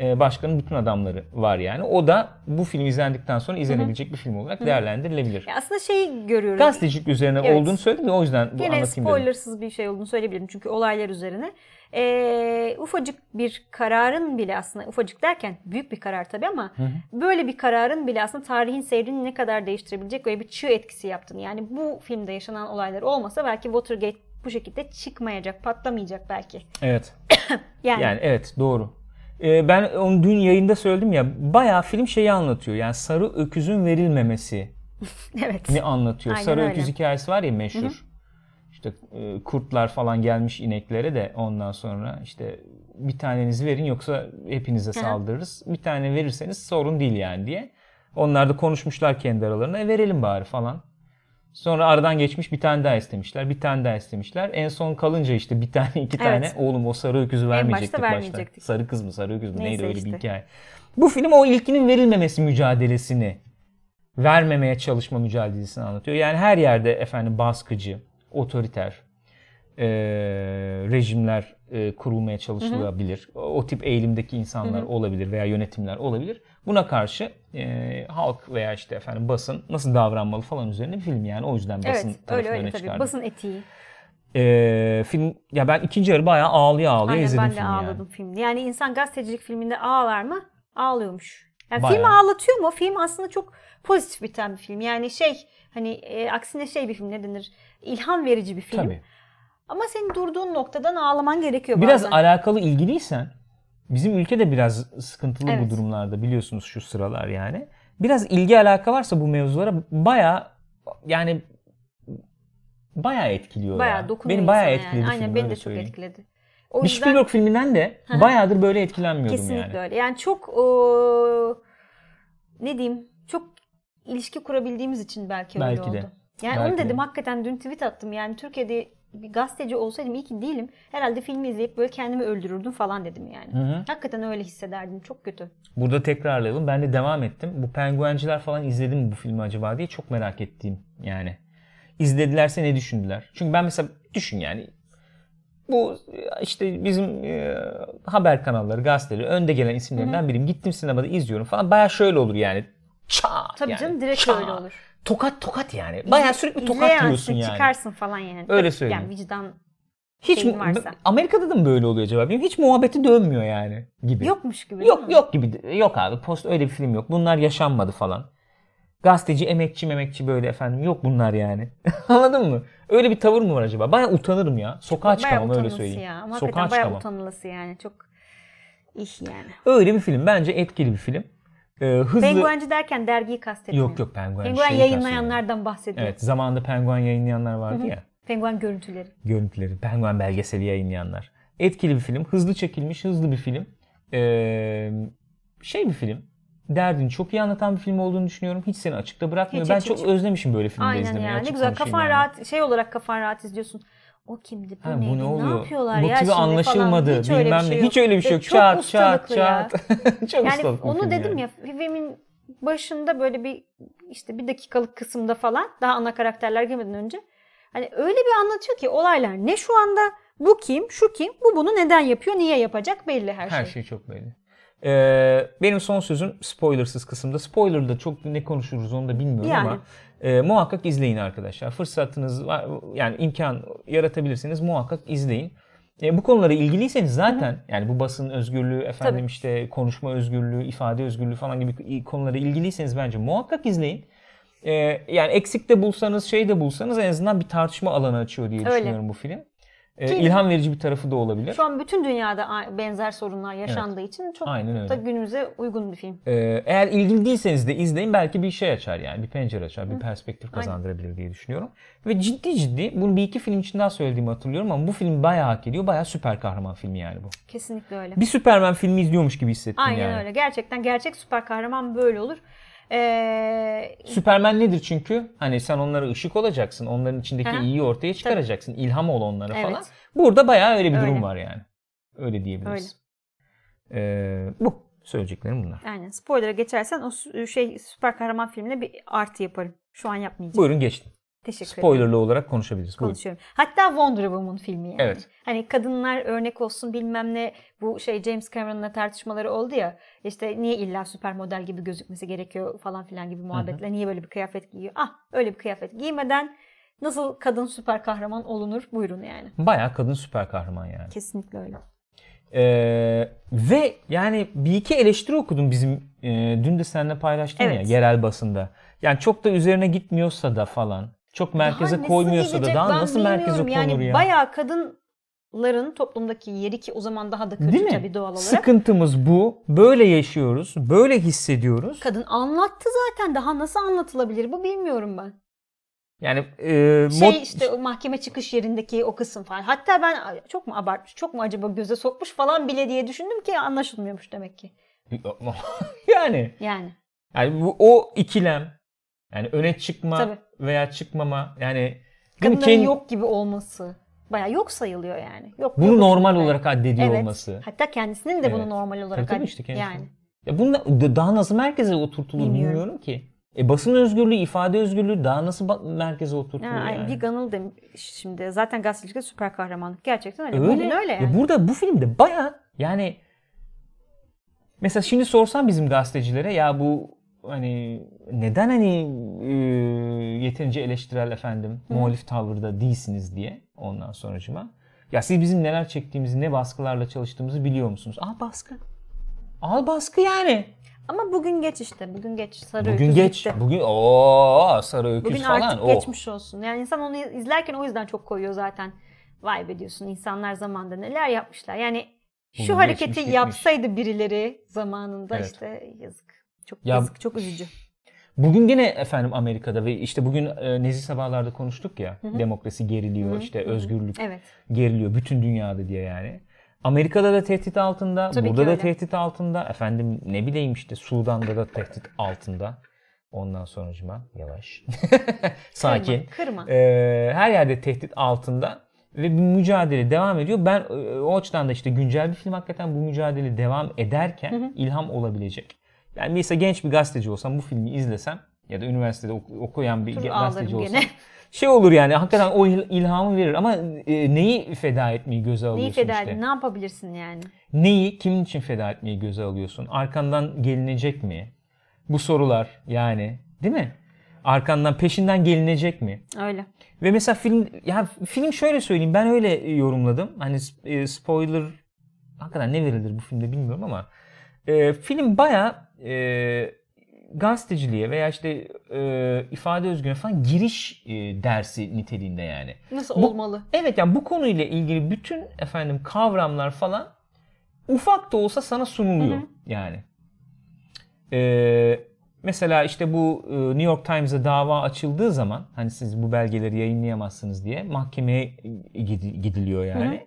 e, başkanın bütün adamları var yani. O da bu film izlendikten sonra izlenebilecek bir film olarak değerlendirilebilir. Ya aslında şey görüyoruz. Gazetecilik üzerine Evet. olduğunu söyledim ya o yüzden bu Gene anlatayım dedim. spoilersız bir şey olduğunu söyleyebilirim çünkü olaylar üzerine. Ee, ufacık bir kararın bile aslında ufacık derken büyük bir karar tabii ama böyle bir kararın bile aslında tarihin seyrini ne kadar değiştirebilecek böyle bir çığ etkisi yaptığını. Yani bu filmde yaşanan olaylar olmasa belki Watergate bu şekilde çıkmayacak, patlamayacak belki. Evet. [coughs] Yani, Yani evet doğru. Ee, ben onu dün yayında söyledim ya bayağı film şeyi anlatıyor. Yani sarı öküzün verilmemesi [laughs] evet. ne anlatıyor. Aynen Sarı öyle. öküz hikayesi var ya meşhur. İşte e, kurtlar falan gelmiş ineklere de ondan sonra işte bir tanenizi verin yoksa hepinize saldırırız. Bir tane verirseniz sorun değil yani diye. Onlar da konuşmuşlar kendi aralarında. E verelim bari falan. Sonra aradan geçmiş bir tane daha istemişler. Bir tane daha istemişler. En son kalınca işte bir tane iki tane Evet. oğlum o sarı öküzü vermeyecektik başta. vermeyecektik. Sarı kız mı sarı öküz mü neydi Neyse öyle bir hikaye. Bu film o ilkinin verilmemesi mücadelesini vermemeye çalışma mücadelesini anlatıyor. Yani her yerde efendim baskıcı, otoriter e, rejimler e, kurulmaya çalışılabilir. O, o tip eğilimdeki insanlar olabilir veya yönetimler olabilir. Buna karşı e, halk veya işte efendim basın nasıl davranmalı falan üzerine bir film yani. O yüzden basın Evet, tarafını öyle öne tabii. çıkardım. Basın etiği. E, film ya ben ikinci yarı bayağı ağlıya ağlıya Aynen izledim ben de filmi ağladım yani. filmde. Yani insan gazetecilik filminde ağlar mı? Ağlıyormuş. Yani Bayağı. film ağlatıyor mu? Film aslında çok pozitif biten bir film. Yani şey hani e, aksine şey bir film ne denir? İlham verici bir film. Tabii. Ama senin durduğun noktadan ağlaman gerekiyor Biraz bazen. alakalı ilgiliysen bizim ülkede biraz sıkıntılı bu Evet. durumlarda biliyorsunuz şu sıralar yani. Biraz ilgi alaka varsa bu mevzulara baya yani baya etkiliyor Bayağı ya. dokunuyor Beni insana etkiledi yani. Aynen beni öyle de çok söyleyeyim. etkiledi. O Bir yüzden Spielberg filminden de bayağıdır böyle etkilenmiyordum kesinlikle yani. öyle. Yani çok o, ne diyeyim çok ilişki kurabildiğimiz için belki, öyle Belki de. oldu. Yani Belki onu dedim de. hakikaten dün tweet attım. Yani Türkiye'de bir gazeteci olsaydım iyi ki değilim. Herhalde filmi izleyip böyle kendimi öldürürdüm falan dedim yani. Hı hı. Hakikaten öyle hissederdim. Çok kötü. Burada tekrarlayalım. Ben de devam ettim. Bu penguenciler falan izledi mi bu filmi acaba diye çok merak ettiğim yani. İzledilerse ne düşündüler? Çünkü ben mesela düşün yani bu işte bizim e, haber kanalları, gazeteleri önde gelen isimlerinden biriyim. Gittim sinemada izliyorum falan. Baya şöyle olur yani. Çat Tabii yani. canım direkt Çat. öyle olur. Tokat tokat yani. Baya sürekli tokat İzleyensin, yiyorsun yani. çıkarsın falan yani. Öyle söyleyeyim. Yani vicdan Hiç mu- varsa. Amerika'da da mı böyle oluyor acaba? Bilmiyorum. Hiç muhabbeti dönmüyor yani gibi. yokmuş gibi Yok mi? yok gibi. Yok abi post öyle bir film yok. Bunlar yaşanmadı falan. Gazeteci, emekçi, memekçi böyle efendim. Yok bunlar yani. [laughs] Anladın mı? Öyle bir tavır mı var acaba? Baya utanırım ya. Sokağa Bayağı çıkamam öyle söyleyeyim. Ya. Ama Sokağa bayağı çıkamam. utanılası yani. Çok iş yani. Öyle bir film. Bence etkili bir film. Ee, hızlı... Penguenci derken dergiyi kastetmiyorum. Yok yok penguen. Penguen yayınlayanlardan bahsediyor. kastediyorum. Evet zamanında penguen yayınlayanlar vardı ya. Penguen görüntüleri. Görüntüleri. Penguen belgeseli yayınlayanlar. Etkili bir film. Hızlı çekilmiş. Hızlı bir film. Ee, şey bir film. Derdini çok iyi anlatan bir film olduğunu düşünüyorum. Hiç seni açıkta bırakmıyor. Hiç, ben hiç, çok hiç. özlemişim böyle filmleri Aynen izlemeyi. ya. Ne açık güzel kafan yani. rahat şey olarak kafan rahat izliyorsun. O kimdi? Bu Ha, neydi? bu ne oluyor? yapıyorlar ya Motivi şimdi anlaşılmadı. falan. Hiç öyle bilmem bir şey ne. yok. Hiç öyle bir şey yok. çok Çat çat ya. çat. [laughs] çok Yani onu dedim yani. ya filmin başında böyle bir işte bir dakikalık kısımda falan daha ana karakterler gelmeden önce hani öyle bir anlatıyor ki olaylar ne şu anda bu kim şu kim bu bunu neden yapıyor niye yapacak belli her, Her şey. şey çok belli. Ee, benim son sözüm spoilersız kısımda. Spoiler'da çok ne konuşuruz onu da bilmiyorum Yani. ama e, muhakkak izleyin arkadaşlar. Fırsatınız var yani imkan yaratabilirseniz muhakkak izleyin. E, bu konulara ilgiliyseniz zaten yani bu basın özgürlüğü, efendim Tabii. işte konuşma özgürlüğü, ifade özgürlüğü falan gibi konulara ilgiliyseniz bence muhakkak izleyin. E, yani eksik de bulsanız, şey de bulsanız en azından bir tartışma alanı açıyor diye Öyle. düşünüyorum bu film. E, Ki- ilham verici bir tarafı da olabilir. Şu an bütün dünyada benzer sorunlar yaşandığı için çok Aynen öyle. da günümüze uygun bir film. Ee, eğer ilgili değilseniz de izleyin belki bir şey açar yani bir pencere açar bir perspektif kazandırabilir diye düşünüyorum. Ve ciddi ciddi bunu bir iki film için daha söylediğimi hatırlıyorum ama bu film bayağı hak ediyor. Bayağı süper kahraman filmi yani bu. Kesinlikle öyle. Bir Superman filmi izliyormuş gibi hissettim Aynen yani. öyle. Gerçekten gerçek süper kahraman böyle olur. Ee, Superman nedir çünkü? Hani sen onlara ışık olacaksın. Onların içindeki Aha. iyiyi ortaya çıkaracaksın. İlham ol onlara Evet. falan. Burada bayağı öyle bir durum Öyle. var yani. Öyle diyebiliriz. Ee, bu. Söyleyeceklerim bunlar. Aynen. Spoiler'a geçersen o şey süper kahraman filmine bir artı yaparım. Şu an yapmayacağım. Buyurun geçtim. Teşekkür ederim. Spoilerlı olarak konuşabiliriz. Buyurun. Konuşuyorum. Hatta Wonder Woman filmi yani. Evet. Hani kadınlar örnek olsun bilmem ne bu şey James Cameron'la tartışmaları oldu ya. İşte niye illa süper model gibi gözükmesi gerekiyor falan filan gibi muhabbetler. Niye böyle bir kıyafet giyiyor? Ah öyle bir kıyafet giymeden nasıl kadın süper kahraman olunur? Buyurun yani. Bayağı kadın süper kahraman yani. Kesinlikle öyle. Ee, ve yani bir iki eleştiri okudum bizim e, dün de seninle paylaştım ya Evet. yerel basında. Yani çok da üzerine gitmiyorsa da falan. Çok merkeze Daha koymuyorsa da daha ben nasıl merkeze konur yani ya? Bayağı kadınların toplumdaki yeri ki o zaman daha da kötü Değil mi? tabii doğal olarak. Sıkıntımız bu. Böyle yaşıyoruz. Böyle hissediyoruz. Kadın anlattı zaten. Daha nasıl anlatılabilir bu bilmiyorum ben. Yani e, Şey mod- işte o mahkeme çıkış yerindeki o kısım falan. Hatta ben "Ay, çok mu abartmış, çok mu acaba göze sokmuş falan bile diye düşündüm ki anlaşılmıyormuş demek ki. [laughs] yani Yani. yani bu o ikilem yani öne çıkma Tabii. veya çıkmama yani? Kadınların Kendi- yok gibi olması. Baya yok sayılıyor yani. Yok, bunu yok normal gibi. olarak addediyor evet. olması. Hatta kendisinin de bunu Evet. normal olarak Tabii işte kendisi. yani. Ya bununla, daha nasıl merkeze oturtulur Bilmiyorum. bilmiyorum ki. E basın özgürlüğü, ifade özgürlüğü daha nasıl merkeze oturtulur Ha, yani? Bir Ganıl demiş şimdi. Zaten gazetecilikte süper kahramanlık. Gerçekten öyle. Öyle. Bugün öyle yani. Ya burada bu filmde baya yani mesela şimdi sorsam bizim gazetecilere ya bu hani neden hani e, yeterince eleştirel efendim muhalif tavırda değilsiniz diye ondan sonracıma. Ya siz bizim neler çektiğimizi, ne baskılarla çalıştığımızı biliyor musunuz? Aa baskı. Al baskı yani. Ama bugün geç işte. Bugün geç. Sarı Bugün öküz geç. gitti. Bugün o sarı öküz Bugün falan. artık oh. geçmiş olsun. Yani insan onu izlerken o yüzden çok koyuyor zaten. Vay be diyorsun insanlar zamanında neler yapmışlar. Yani şu Bugün hareketi geçmiş yapsaydı birileri zamanında Evet. işte yazık. Çok Ya- yazık, çok üzücü. Bugün yine efendim Amerika'da ve işte bugün e, Nezih Sabahlar'da konuştuk ya. Demokrasi geriliyor, işte özgürlük Evet. geriliyor bütün dünyada diye yani. Amerika'da da tehdit altında, Tabii burada da öyle. tehdit altında. Efendim ne bileyim işte Sudan'da da tehdit altında. Ondan sonucuma yavaş. [laughs] Sakin. Kırma. kırma. Ee, her yerde tehdit altında ve bir mücadele devam ediyor. Ben e, o açıdan da işte güncel bir film hakikaten bu mücadele devam ederken ilham olabilecek. Yani mesela genç bir gazeteci olsam bu filmi izlesem ya da üniversitede ok- okuyan bir Dur, gazeteci olsam gene. şey olur yani hakikaten o il- ilhamı verir ama e, neyi feda etmeyi göze Neyi alıyorsun feda işte? Ne yapabilirsin yani? Neyi kimin için feda etmeyi göze alıyorsun? Arkandan gelinecek mi? Bu sorular yani değil mi? Arkandan peşinden gelinecek mi? Öyle. Ve mesela film ya film şöyle söyleyeyim ben öyle yorumladım. Hani e, spoiler hakikaten ne verilir bu filmde bilmiyorum ama e, film baya gazeteciliğe veya işte e, ifade özgürlüğüne falan giriş e, dersi niteliğinde yani. Nasıl Bu- olmalı? Evet yani bu konuyla ilgili bütün efendim kavramlar falan ufak da olsa sana sunuluyor Hı hı. yani. Ee, mesela işte bu e, New York Times'a dava açıldığı zaman hani siz bu belgeleri yayınlayamazsınız diye mahkemeye gidi- gidiliyor yani.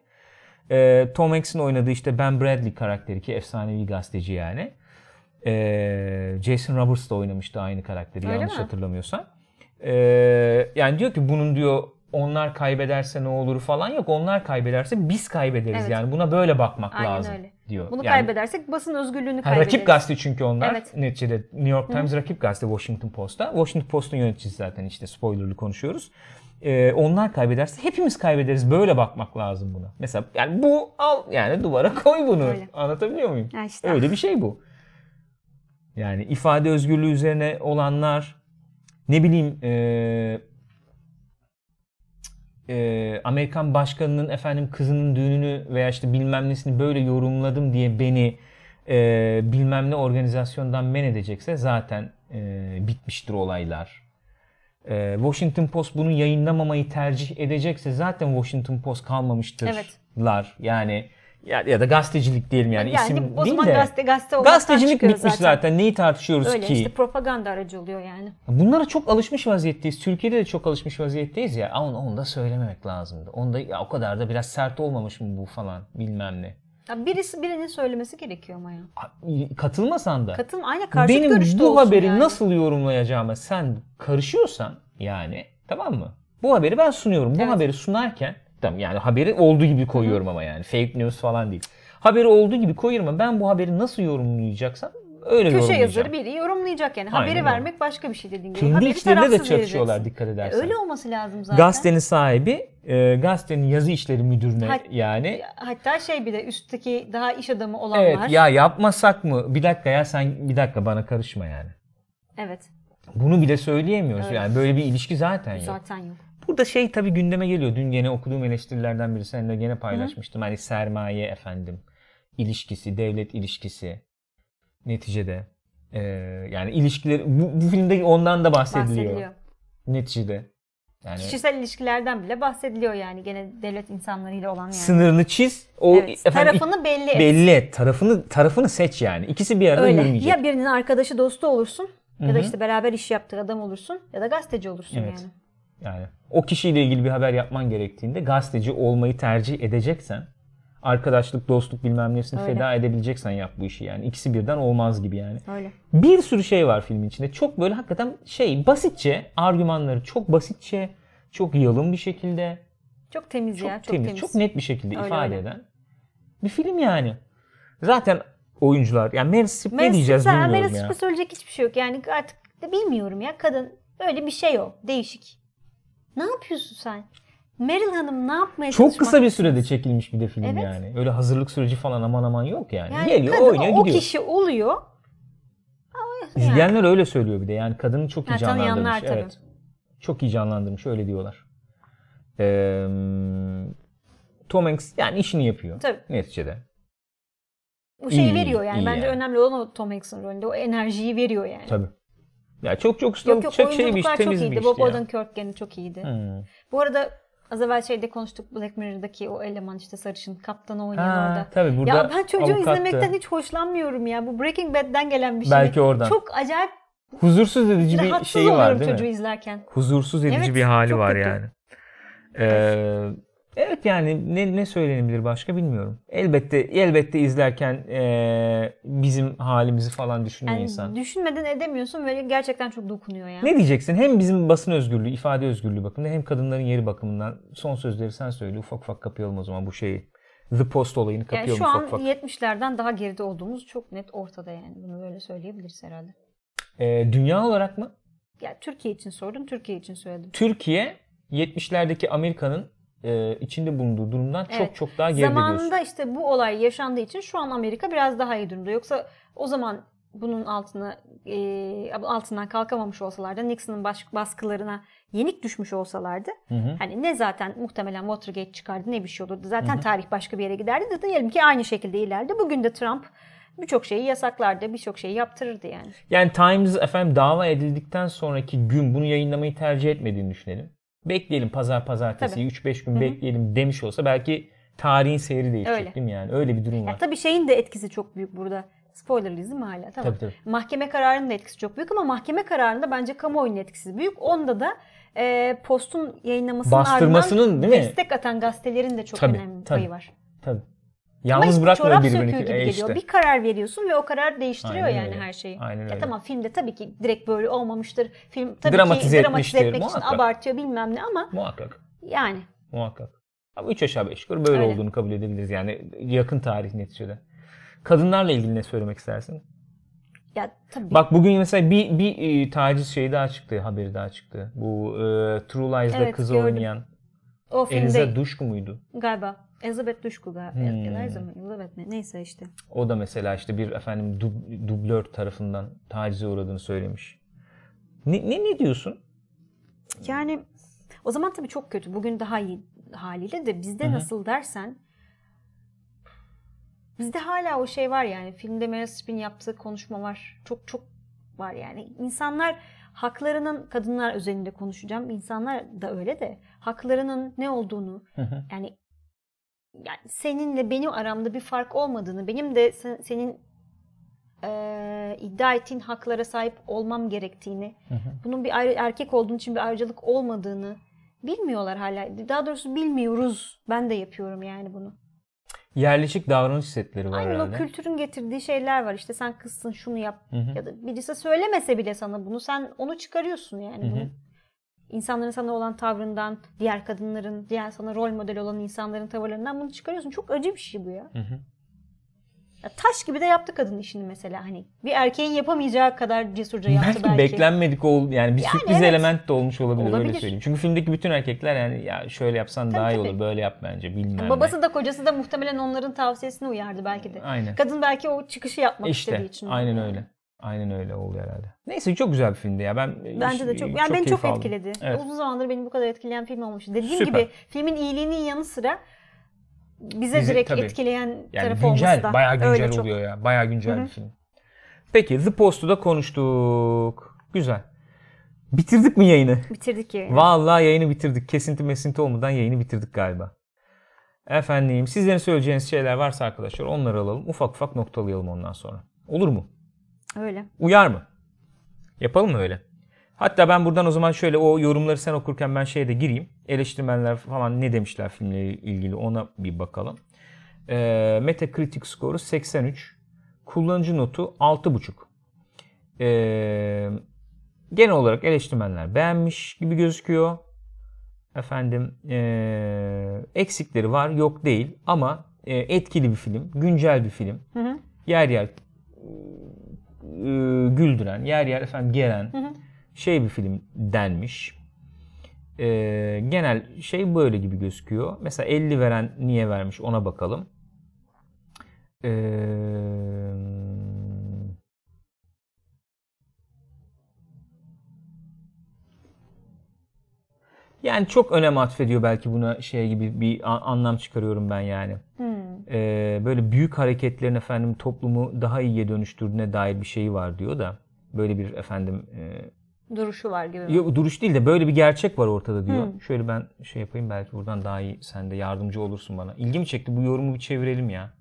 Ee, Tom Hanks'in oynadığı işte Ben Bradley karakteri ki efsanevi gazeteci yani. Ee, Jason Roberts da oynamıştı aynı karakteri Öyle yanlış mi? hatırlamıyorsam. Ee, yani diyor ki bunun diyor onlar kaybederse ne olur falan yok. Onlar kaybederse biz kaybederiz Evet. yani. Buna böyle bakmak Aynen lazım öyle. diyor. Bunu Yani- kaybedersek basın özgürlüğünü kaybederiz. rakip gazete çünkü onlar. Evet. Neticede New York Times rakip gazete Washington Post'a. Washington Post'un yöneticisi zaten işte spoilerlı konuşuyoruz. Ee, onlar kaybederse hepimiz kaybederiz. Böyle bakmak lazım buna. Mesela yani bu al yani duvara koy bunu. Öyle. Anlatabiliyor muyum? İşte. Öyle bir şey bu. Yani ifade özgürlüğü üzerine olanlar ne bileyim eee, eee, Amerikan başkanının efendim kızının düğününü veya işte bilmem nesini böyle yorumladım diye beni eee, bilmem ne organizasyondan men edecekse zaten eee, bitmiştir olaylar. Eee, Washington Post bunu yayınlamamayı tercih edecekse zaten Washington Post kalmamıştırlar. Yani ya, ya da gazetecilik diyelim yani, Yani isim o değil zaman de. gazete gazete Gazetecilik bitmiş zaten. Neyi tartışıyoruz Öyle ki? işte propaganda aracı oluyor yani. Bunlara çok alışmış vaziyetteyiz. Türkiye'de de çok alışmış vaziyetteyiz ya. Ama onu da söylememek lazımdı. Onda ya o kadar da biraz sert olmamış mı bu falan bilmem ne. Ya birisi birinin söylemesi gerekiyor ama ya. Katılmasan da Katılım aynı karşıt benim görüşte bu haberi yani. nasıl yorumlayacağıma sen karışıyorsan yani tamam mı? Bu haberi ben sunuyorum. Bu Evet. haberi sunarken tamam yani haberi olduğu gibi koyuyorum ama yani fake news falan değil. Haberi olduğu gibi koyuyorum ama ben bu haberi nasıl yorumlayacaksam öyle Köşe yazarı biri yorumlayacak yani. Aynen Haberi öyle. vermek başka bir şey dediğin gibi. Kendi Haberi içlerinde de çatışıyorlar vereceksin. dikkat E, edersen. Öyle olması lazım zaten. Gazetenin sahibi e, gazetenin yazı işleri müdürüne Ha- yani Hatta şey bir de üstteki daha iş adamı olanlar. evet ya yapmasak mı? Bir dakika ya sen bir dakika bana karışma yani. Evet. Bunu bile söyleyemiyoruz. Evet. Yani böyle bir ilişki zaten yok. Zaten yok. Burada şey tabii gündeme geliyor. Dün gene okuduğum eleştirilerden biri seninle gene paylaşmıştım. Hani sermaye efendim ilişkisi, devlet ilişkisi neticede e, yani ilişkiler bu, bu filmde ondan da bahsediliyor. Bahsediliyor. Neticede. Yani Kişisel ilişkilerden bile bahsediliyor yani gene devlet insanlarıyla olan yani. sınırını çiz. O Evet, efendim tarafını belli et. belli et. Tarafını tarafını seç yani. İkisi bir arada Öyle. yürümeyecek. Ya birinin arkadaşı dostu olursun ya Hı da hı. işte beraber iş yaptığı adam olursun ya da gazeteci olursun Evet. yani. Yani o kişiyle ilgili bir haber yapman gerektiğinde gazeteci olmayı tercih edeceksen arkadaşlık, dostluk bilmem nesini Öyle. feda edebileceksen yap bu işi yani. İkisi birden olmaz gibi yani. Öyle. Bir sürü şey var filmin içinde. Çok böyle hakikaten şey basitçe argümanları çok basitçe, çok yalın bir şekilde, Çok temiz çok ya. Çok temiz, çok net bir şekilde Öyle, ifade öyle. eden bir film yani. Zaten oyuncular yani Meryl Streep ne Meryl diyeceğiz bilmiyorum Meryl ya. Streep'e söyleyecek hiçbir şey yok. Yani artık bilmiyorum ya. Kadın öyle bir şey o. Değişik. Ne yapıyorsun sen? Meryl Hanım ne yapmaya Çok kısa bir sürede çekilmiş bir de film Evet. yani. Öyle hazırlık süreci falan aman aman yok yani. Yani Geliyor, kadın oynuyor, o gidiyor. kişi oluyor. Yani. İzleyenler öyle söylüyor bir de. Yani kadını çok iyi canlandırmış. tabii. Evet. Çok iyi canlandırmış öyle diyorlar. Ee, Tom Hanks yani işini yapıyor Tabii. neticede. Bu şeyi İyi, veriyor yani. Bence yani. önemli olan o Tom Hanks'ın rolünde. O enerjiyi veriyor yani. Tabii. Ya çok çok Yok ustalık, yok çok şey bir iş, oyunculuklar çok temiz bir iyiydi. işti Bob. Odenkirk gene çok iyiydi. Hmm. Bu arada az evvel şeyde konuştuk Black Mirror'daki o eleman işte sarışın kaptanı oynayan Ha, orada. tabii burada ya ben çocuğu avukattı. izlemekten hiç hoşlanmıyorum ya. Bu Breaking Bad'den gelen bir şey. Belki oradan. Çok acayip Huzursuz edici bir şeyi var değil çocuğu mi? izlerken. Huzursuz edici Evet, bir hali var kötü. yani. Ee, Evet yani ne, ne söylenebilir başka bilmiyorum. Elbette elbette izlerken e, bizim halimizi falan düşünüyor Yani insan. düşünmeden edemiyorsun ve gerçekten çok dokunuyor ya. Ne diyeceksin? Hem bizim basın özgürlüğü, ifade özgürlüğü bakımından hem kadınların yeri bakımından son sözleri sen söyle. Ufak ufak kapayalım o zaman bu şeyi. The Post olayını Yani kapayalım şu an ufak ufak. 70'lerden daha geride olduğumuz çok net ortada yani. Bunu böyle söyleyebiliriz herhalde. E, dünya olarak mı? Ya Türkiye için sordum, Türkiye için söyledim. Türkiye 70'lerdeki Amerika'nın e, içinde bulunduğu durumdan Evet. çok çok daha geride diyorsun. Zamanında işte bu olay yaşandığı için şu an Amerika biraz daha iyi durumda. Yoksa o zaman bunun altına e, altından kalkamamış olsalardı, Nixon'ın baskılarına yenik düşmüş olsalardı, Hı hı. hani ne zaten muhtemelen Watergate çıkardı ne bir şey olurdu. Zaten tarih başka bir yere giderdi de diyelim ki aynı şekilde ileride. Bugün de Trump birçok şeyi yasaklardı, birçok şeyi yaptırırdı yani. Yani Times efendim dava edildikten sonraki gün bunu yayınlamayı tercih etmediğini düşünelim. Bekleyelim pazar pazartesi Tabii. 3-5 gün bekleyelim demiş olsa belki tarihin seyri değişecek Öyle. değil mi yani? Öyle bir durum Ya var. tabii şeyin de etkisi çok büyük burada. Spoilerlıyız değil mi hala? Tamam. Tabii, tabii. Mahkeme kararının da etkisi çok büyük ama mahkeme kararında bence kamuoyunun etkisi büyük. Onda da e, postun yayınlamasının Bastırmasının ardından değil mi? destek atan gazetelerin de çok Tabii, önemli tabii. payı var. Tabii. Yalnız bırakmıyor çorap birbirini. söküğü gibi E geliyor. işte. Bir karar veriyorsun ve o karar değiştiriyor Aynen yani öyle. her şeyi. Aynen Ya öyle. tamam filmde tabii ki direkt böyle olmamıştır. Film tabii Dramatize ki dramatize etmek için muhakkak. abartıyor bilmem ne ama Muhakkak. yani Muhakkak. Ama 3 aşağı 5 yukarı böyle Öyle. olduğunu kabul edebiliriz yani yakın tarih neticede. Kadınlarla ilgili ne söylemek istersin? ya tabii Bak bugün mesela bir bir e, taciz şeyi daha çıktı, haberi daha çıktı. Bu e, True Lies'da Evet, kızı gördüm. oynayan o filmde Eliza Duşku muydu? galiba Elizabeth Duşku galiba. Hmm. Elizabeth mi? Neyse işte. O da mesela işte bir efendim dub- dublör tarafından tacize uğradığını söylemiş. Ne, ne, ne diyorsun? Yani o zaman tabii çok kötü. Bugün daha iyi haliyle de bizde Hı hı. nasıl dersen bizde hala o şey var yani filmde Meryl Streep'in yaptığı konuşma var. Çok çok var yani. İnsanlar haklarının kadınlar özelinde konuşacağım. İnsanlar da öyle de haklarının ne olduğunu yani yani seninle benim aramda bir fark olmadığını, benim de sen- senin eee, iddia ettiğin haklara sahip olmam gerektiğini, Hı hı. bunun bir ayrı, erkek olduğun için bir ayrıcalık olmadığını bilmiyorlar hala. Daha doğrusu bilmiyoruz. Ben de yapıyorum yani bunu. Yerleşik davranış setleri var Aynen o herhalde. kültürün getirdiği şeyler var. İşte sen kızsın şunu yap Hı hı. ya da birisi söylemese bile sana bunu sen onu çıkarıyorsun yani Hı hı. bunu. İnsanların sana olan tavrından, diğer kadınların, diğer sana rol model olan insanların tavırlarından bunu çıkarıyorsun. Çok acı bir şey bu ya. Hı hı. Ya taş gibi de yaptı kadın işini mesela hani. Bir erkeğin yapamayacağı kadar cesurca yaptı Belki, belki. beklenmedik ol yani bir sürpriz evet. element de olmuş olabilir, öyle Olabilir. söyleyeyim. Çünkü filmdeki bütün erkekler yani ya şöyle yapsan Tabii, daha iyi tabii. olur, böyle yap bence bilmem ne. Babası da kocası da muhtemelen onların tavsiyesine uyardı belki de. Aynen. Kadın belki o çıkışı yapmak istediği İşte için. aynen Yani. öyle. Aynen öyle oluyor herhalde. Neyse çok güzel bir filmdi ya. Ben Bence de çok. Yani beni çok aldım. etkiledi. Evet. Uzun zamandır beni bu kadar etkileyen film olmuştu. Dediğim Süper. gibi filmin iyiliğinin yanı sıra bize Bizi- direkt tabii. etkileyen Yani tarafı güncel, olması da. bayağı güncel öyle çok. oluyor ya. Bayağı güncel Hı hı. bir film. Peki The Post'u da konuştuk. Güzel. Bitirdik mi yayını? Bitirdik yani. Vallahi yayını bitirdik. Kesinti mesinti olmadan yayını bitirdik galiba. Efendim sizlerin söyleyeceğiniz şeyler varsa arkadaşlar onları alalım. Ufak ufak noktalayalım ondan sonra. Olur mu? Öyle. Uyar mı? Yapalım mı öyle? Hatta ben buradan o zaman şöyle o yorumları sen okurken ben şeye de gireyim. Eleştirmenler falan ne demişler filmle ilgili ona bir bakalım. Ee, Metacritic skoru 83. Kullanıcı notu 6.5. Ee, genel olarak eleştirmenler beğenmiş gibi gözüküyor. Efendim ee, eksikleri var yok değil ama ee, etkili bir film, güncel bir film. Hı hı. Yer yer e, güldüren, yer yer efendim geren hı. şey bir film denmiş. E, genel şey böyle gibi gözüküyor. Mesela 50 veren niye vermiş ona bakalım. E, yani çok önem atfediyor belki buna şey gibi bir anlam çıkarıyorum ben yani Hmm. E, böyle büyük hareketlerin efendim toplumu daha iyiye dönüştürdüğüne dair bir şey var diyor da böyle bir efendim e, Duruşu var gibi. yok, duruş değil de böyle bir gerçek var ortada diyor. Hmm. Şöyle ben şey yapayım belki buradan daha iyi sen de yardımcı olursun bana. İlgimi çekti bu yorumu bir çevirelim ya.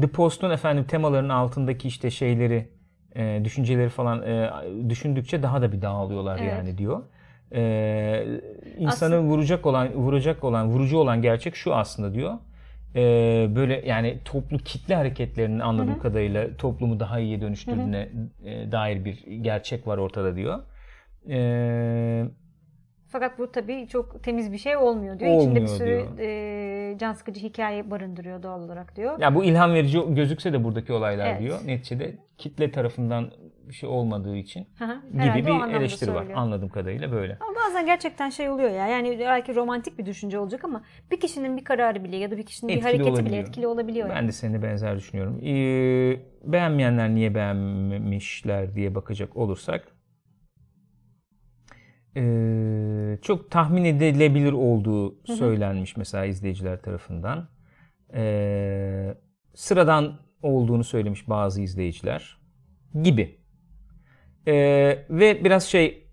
The Post'un efendim temaların altındaki işte şeyleri, e, düşünceleri falan e, düşündükçe daha da bir dağılıyorlar Evet. yani diyor. Ee, insanı aslında... vuracak olan vuracak olan vurucu olan gerçek şu aslında diyor. Ee, böyle yani toplu kitle hareketlerinin anladığım hı hı. kadarıyla toplumu daha iyiye dönüştürdüğüne. E, dair bir gerçek var ortada diyor. Ee, fakat bu tabii çok temiz bir şey olmuyor diyor. Olmuyor İçinde bir sürü e, can sıkıcı hikaye barındırıyor doğal olarak diyor. Ya bu ilham verici gözükse de buradaki olaylar evet. diyor. Neticede kitle tarafından bir şey olmadığı için Hı gibi bir eleştiri var. Anladığım kadarıyla böyle. Ama bazen gerçekten şey oluyor ya. Yani belki romantik bir düşünce olacak ama bir kişinin bir kararı bile ya da bir kişinin etkili bir hareketi olabiliyor. bile etkili olabiliyor. Ben yani. de seninle benzer düşünüyorum. Ee, beğenmeyenler niye beğenmemişler diye bakacak olursak ee, çok tahmin edilebilir olduğu söylenmiş mesela izleyiciler tarafından. Ee, sıradan olduğunu söylemiş bazı izleyiciler gibi. Ee, ve biraz şey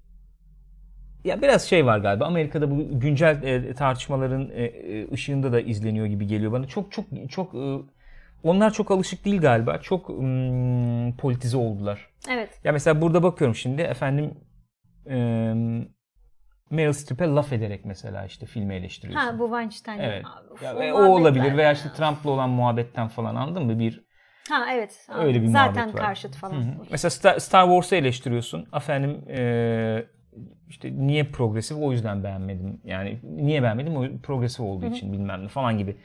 ya biraz şey var galiba Amerika'da bu güncel e, tartışmaların e, e, ışığında da izleniyor gibi geliyor bana. Çok çok çok e, onlar çok alışık değil galiba. Çok mm, politize oldular. Evet. Ya mesela burada bakıyorum şimdi efendim e, Meryl Streep'e laf ederek mesela işte filmi eleştiriyorsun. Ha bu Weinstein. Evet. Abi, ya, o olabilir veya işte Trump'la olan muhabbetten falan anladın mı? Bir Ha evet. Öyle bir Zaten var. karşıt falan. Hı-hı. Mesela Star, Star Wars'ı eleştiriyorsun. Efendim ee, işte niye progresif o yüzden beğenmedim. Yani niye beğenmedim o progresif olduğu Hı-hı. için bilmem ne falan gibi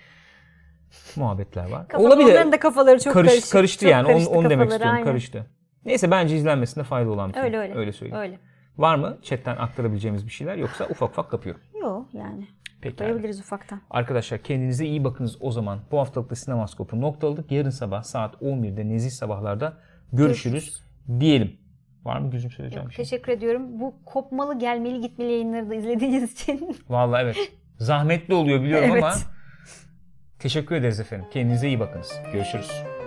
muhabbetler var. Kafa, Olabilir. Onların da kafaları çok Karış, karıştı. Karıştı çok yani karıştı onu, onu demek istiyorum aynen. karıştı. Neyse bence izlenmesinde fayda olan bir şey. Öyle öyle. Öyle söyleyeyim. Öyle. Var mı chatten aktarabileceğimiz bir şeyler yoksa ufak ufak kapıyorum. Yok yani. Peki. ufaktan. Arkadaşlar kendinize iyi bakınız o zaman. Bu haftalıkta Sinemaskop'u noktaladık. Yarın sabah saat 11'de nezih sabahlarda görüşürüz, görüşürüz. diyelim. Var mı gözüm söyleyeceğim Yok, bir şey? Teşekkür ediyorum. Bu kopmalı gelmeli gitmeli yayınları da izlediğiniz için. [laughs] Vallahi evet. Zahmetli oluyor biliyorum evet. ama teşekkür ederiz efendim. Kendinize iyi bakınız. Görüşürüz.